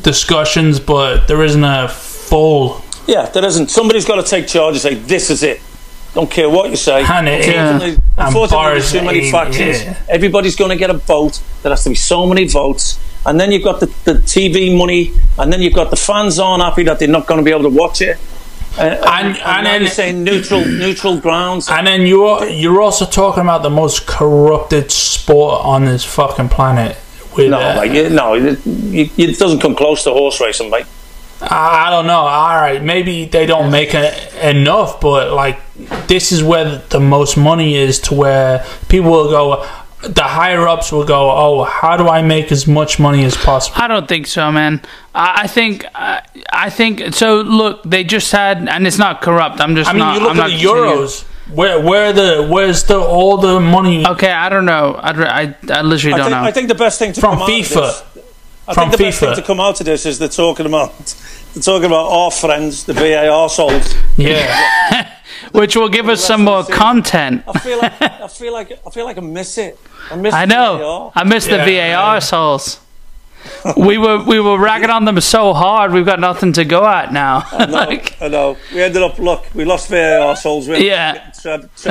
discussions, but there isn't a full. Yeah, there isn't. Somebody's got to take charge and say, "This is it." Don't care what you say. And it- Yeah. Unfortunately, And unfortunately there's too many factions. yeah. Everybody's going to get a vote. There has to be so many votes, and then you've got the, the TV money, and then you've got the fans aren't happy that they're not going to be able to watch it. Uh, and, and, and then- you're saying neutral neutral grounds. And then you're you're also talking about the most corrupted sport on this fucking planet. With no, uh, mate, you, no, it, it doesn't come close to horse racing, mate. I, I don't know. All right, maybe they don't make a, enough, but like this is where the most money is. To where people will go. The higher ups will go. Oh, how do I make as much money as possible? I don't think so, man. I, I think. I, I think so. Look, they just had, and it's not corrupt. I'm just. I mean, not, you look I'm at the Euros. Where where the where's the all the money Okay, I don't know. I, I, I literally don't think, know. I think the best thing to From come out of FIFA. this- I From think the best FIFA. thing to come out of this is they're talking about they're talking about our friends, the VAR solds. Yeah, Which will give us some more content. I feel like I feel like I feel like I miss it. I miss. I know. I miss Yeah, the VAR I- souls. we were we were ragging on them so hard. We've got nothing to go at now. I know. Like, I know. We ended up. Look, we lost VAR souls. We Yeah. Trevor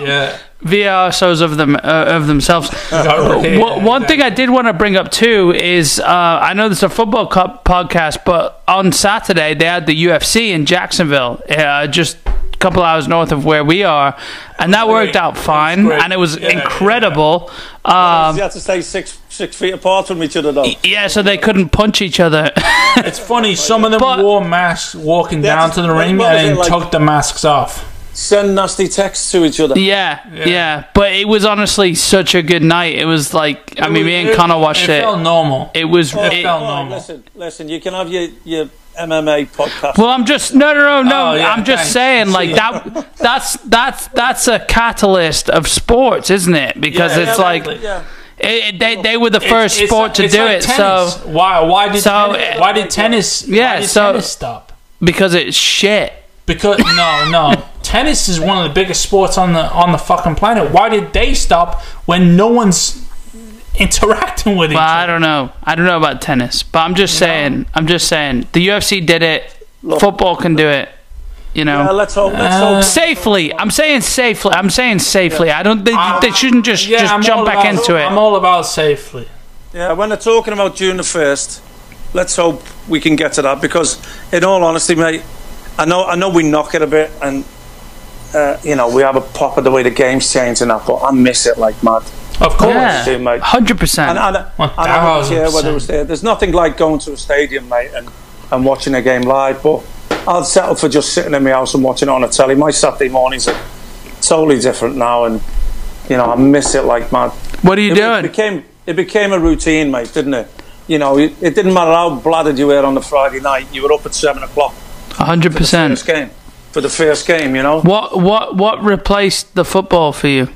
yeah. VAR souls of them uh, of themselves. Yeah, One one thing I did want to bring up too is uh, I know this is a football cup podcast, but on Saturday they had the UFC in Jacksonville, uh, just a couple hours north of where we are, and that worked out fine, great. and it was Yeah, incredible. you Um, had to stay six six feet apart from each other, though. yeah, so they couldn't punch each other. It's funny. Some of them But- wore masks walking down to the ring and then like- took the masks off. send nasty texts to each other. Yeah, yeah, Yeah. But it was honestly such a good night. It was like I mean, me and It- Connor watched it. it. felt normal. It was. Oh, it- felt all right, normal. listen, listen. You can have your your MMA podcast. well, I'm just no, no, no, no. Oh, yeah, I'm just thanks. saying, like that. That's that's that's a catalyst of sports, isn't it? Because Yeah, it's yeah, like it, it- they they were the first it's sport like- to it's do like it. tennis. So why why did So, tennis, why did tennis yeah, did so- tennis stop? because it's shit. Because no no tennis is one of the biggest sports on the on the fucking planet. Why did they stop when no one's interacting with each Well, I don't know. I don't know about tennis, but I'm just saying. I'm just saying. The UFC did it. Look. Football can do it. You know. Yeah, let's hope. Let's Uh, safely. I'm saying safely. I'm saying safely. I don't. They, I- they shouldn't just Yeah, just I'm jump back about- into it. I'm all about safely. Yeah, when they're talking about June the first, let's hope we can get to that because, in all honesty, mate, I know I know we knock it a bit and uh, you know we have a pop of the way the game's changing that, but I miss it like mad. Of course. yeah, do, mate. hundred And, percent. and, and I don't care whether it was there. There's nothing like going to a stadium, mate, and, and watching a game live. But I'll settle for just sitting in my house and watching it on a telly. My Saturday mornings are totally different now, and you know I miss it like mad. What are you It, it doing? became it became a routine, mate, didn't it? You know, it, it didn't matter how bladdered you were on the Friday night. You were up at seven o'clock hundred percent. first game. For the first game, you know. What what what replaced the football for you?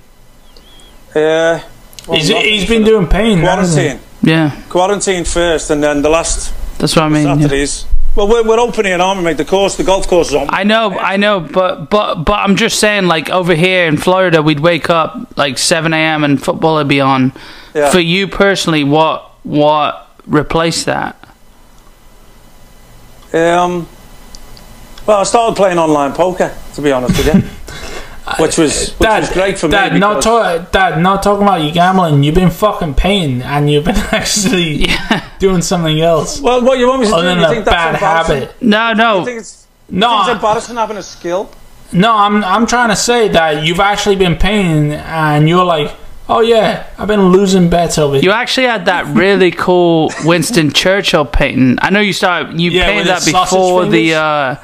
Uh, well, He's, nothing he's for been doing pain. hasn't he? quarantine. Yeah, Quarantine first, and then the last that's what I mean. yeah. Saturdays. Well, we're, we're opening an army, mate. The course, the golf course is on. I know, I know, but but but I'm just saying, like over here in Florida, we'd wake up like 7 a.m. and football would be on. Yeah. For you personally, what what replaced that? Um, well, I started playing online poker, to be honest with you, which was which Dad, was great for Dad, me. not because- talk, Dad, not talking about you gambling. You've been fucking paying, and you've been actually doing something else well, what you want me to other do? You think that's bad habit. No, You no. think it's, you think it's No, embarrassing having a skill? no, I'm I'm trying to say that you've actually been paying, and you're like, oh yeah, I've been losing bets over You actually had that really cool Winston Churchill painting. I know you started you Yeah, painted that his sausage before the uh,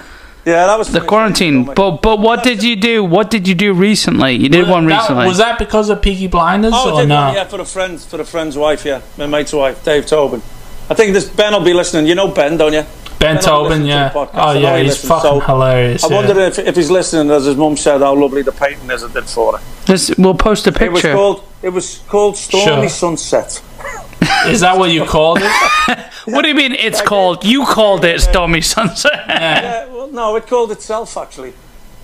Yeah, that was the quarantine. Oh but but what did you do? What did you do recently? You did one That- recently. was that because of Peaky Blinders Oh, or did no? yeah, for the friend, for a friend's wife, yeah, my mate's wife, Dave Tobin. I think this Ben will be listening. You know Ben, don't you? Ben Ben, Tobin, yeah. podcast. Oh yeah, he's listens, fucking so hilarious. I yeah. wonder if, if he's listening, as his mum said, how lovely the painting is it did for her. This, we'll post a picture. It was called it was called Stormy Sure. Sunset. Is that what you called it? What do you mean it's called? You called it Stormy Sunset. Yeah, well, no, it called itself actually.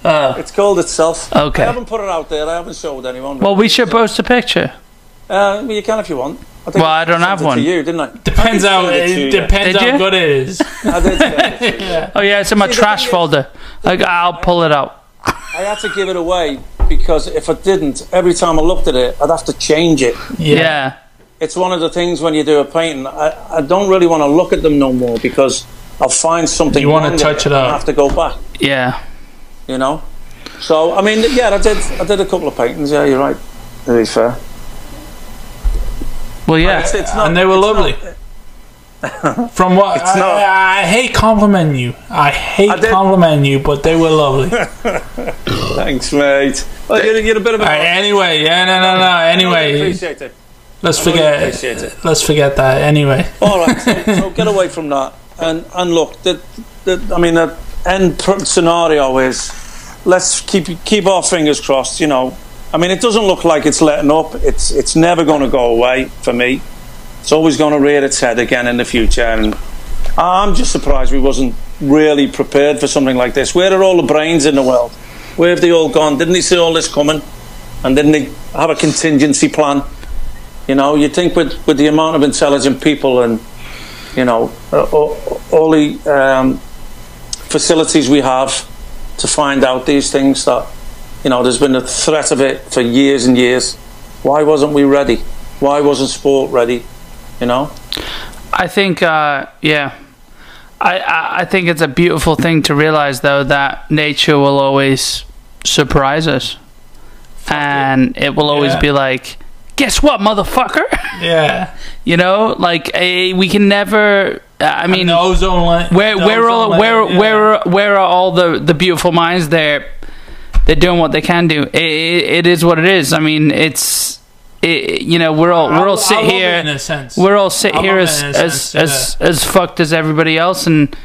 Uh, It's called itself. Okay. I haven't put it out there. I haven't showed anyone. Well, we should post a picture. Uh, well, you can if you want. I think Well, I don't sent have it one. To you, didn't I? depends I how did it it you, depends Did how good it is. I did it yeah. Oh yeah, it's in my See, trash thing is- folder. Like, I'll pull it out. I had to give it away because if I didn't, every time I looked at it, I'd have to change it. yeah, Yeah. It's one of the things when you do a painting. I, I don't really want to look at them no more because I'll find something. You wanna touch it up. I have to go back. Yeah. You know. So I mean, yeah, I did. I did a couple of paintings. Yeah, you're right. To be fair. Well, yeah. It's, it's not, and they were it's lovely. not- From what It's I, not- I, I hate complimenting you. I hate I complimenting you, but they were lovely. thanks, mate. Well, you're, you're a bit of a. All right, anyway, yeah, no, no, no. I Anyway, appreciate it. Let's I forget. it. Let's forget that. Anyway, All right, so, so get away from that. And and look, the, the, I mean, the end scenario is let's keep keep our fingers crossed. You know, I mean, it doesn't look like it's letting up. It's it's never going to go away for me. It's always going to rear its head again in the future. And I'm just surprised we wasn't really prepared for something like this. Where are all the brains in the world? Where have they all gone? Didn't they see all this coming? And didn't they have a contingency plan? You know, you think with, with the amount of intelligent people and you know, uh, all, all the um, facilities we have to find out these things that, you know, there's been a threat of it for years and years. Why wasn't we ready? Why wasn't sport ready? You know? I think, uh, yeah. I, I, I think it's a beautiful thing to realize, though, that nature will always surprise us. And it will always Yeah. be like, guess what, motherfucker? yeah. you know, like, eh, we can never. uh, I mean, the ozone layer. where the where ozone all layer, where yeah. where where are all the the beautiful minds there they're doing what they can do. It, it, it is what it is. I mean, it's it, you know we're all we're all I- sit I here in a sense. we're all sit I here as it in a as sense, as, as fucked as everybody else, and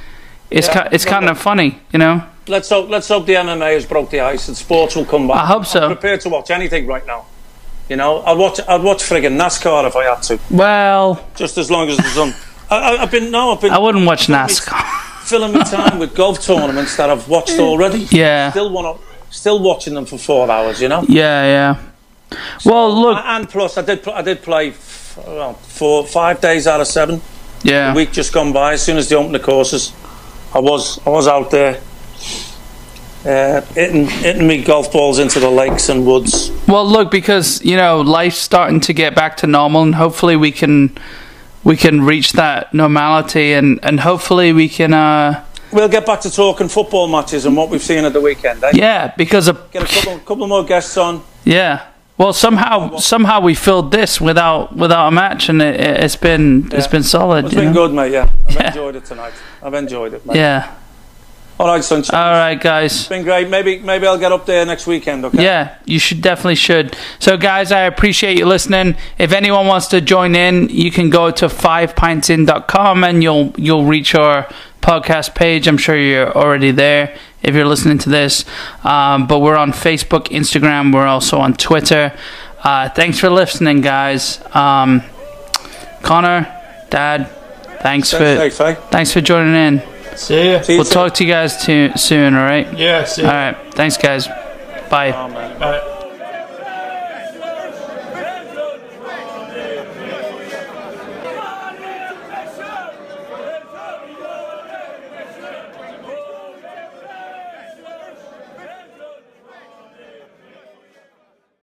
it's Yeah. ki- it's kind of funny, you know. Let's hope. Let's hope the MMA has broke the ice and sports will come back. I hope so. I'm prepared to watch anything right now. You know, I'd watch. I'd watch friggin' NASCAR if I had to, Well, just as long as the sun. I, I, I've been no, I've been I wouldn't watch NASCAR. filling my time with golf tournaments that I've watched already. Yeah, Still want to still watching them for four hours. You know. yeah, yeah. Well, look, And plus, I did. I did play. Well, four, five days out of seven. yeah. A week just gone by. As soon as they opened the courses, I was. I was out there. Uh, hitting, hitting me golf balls into the lakes and woods. Well, look, because you know life's starting to get back to normal, and hopefully we can we can reach that normality, and and hopefully we can. uh We'll get back to talking football matches and what we've seen at the weekend. Eh? Yeah, because of Get a couple, couple more guests on. yeah. Well, somehow somehow we filled this without without a match, and it, it's been it's been solid. It's been know? good, mate. Yeah, I've Yeah. enjoyed it tonight. I've enjoyed it, mate. Yeah. All right, sunshine. All right, guys. it's been great. Maybe, maybe I'll get up there next weekend. Okay. Yeah, you should definitely should. So, guys, I appreciate you listening. If anyone wants to join in, you can go to fivepintsin.com and you'll you'll reach our podcast page. I'm sure you're already there if you're listening to this. Um, but we're on Facebook, Instagram. We're also on Twitter. Uh, thanks for listening, guys. Um, Connor, Dad, thanks for eh? thanks for joining in. See ya. See you We'll soon. talk to you guys too, soon. All right. Yeah, see All ya. right. Thanks, guys. Bye. Oh, man. Bye.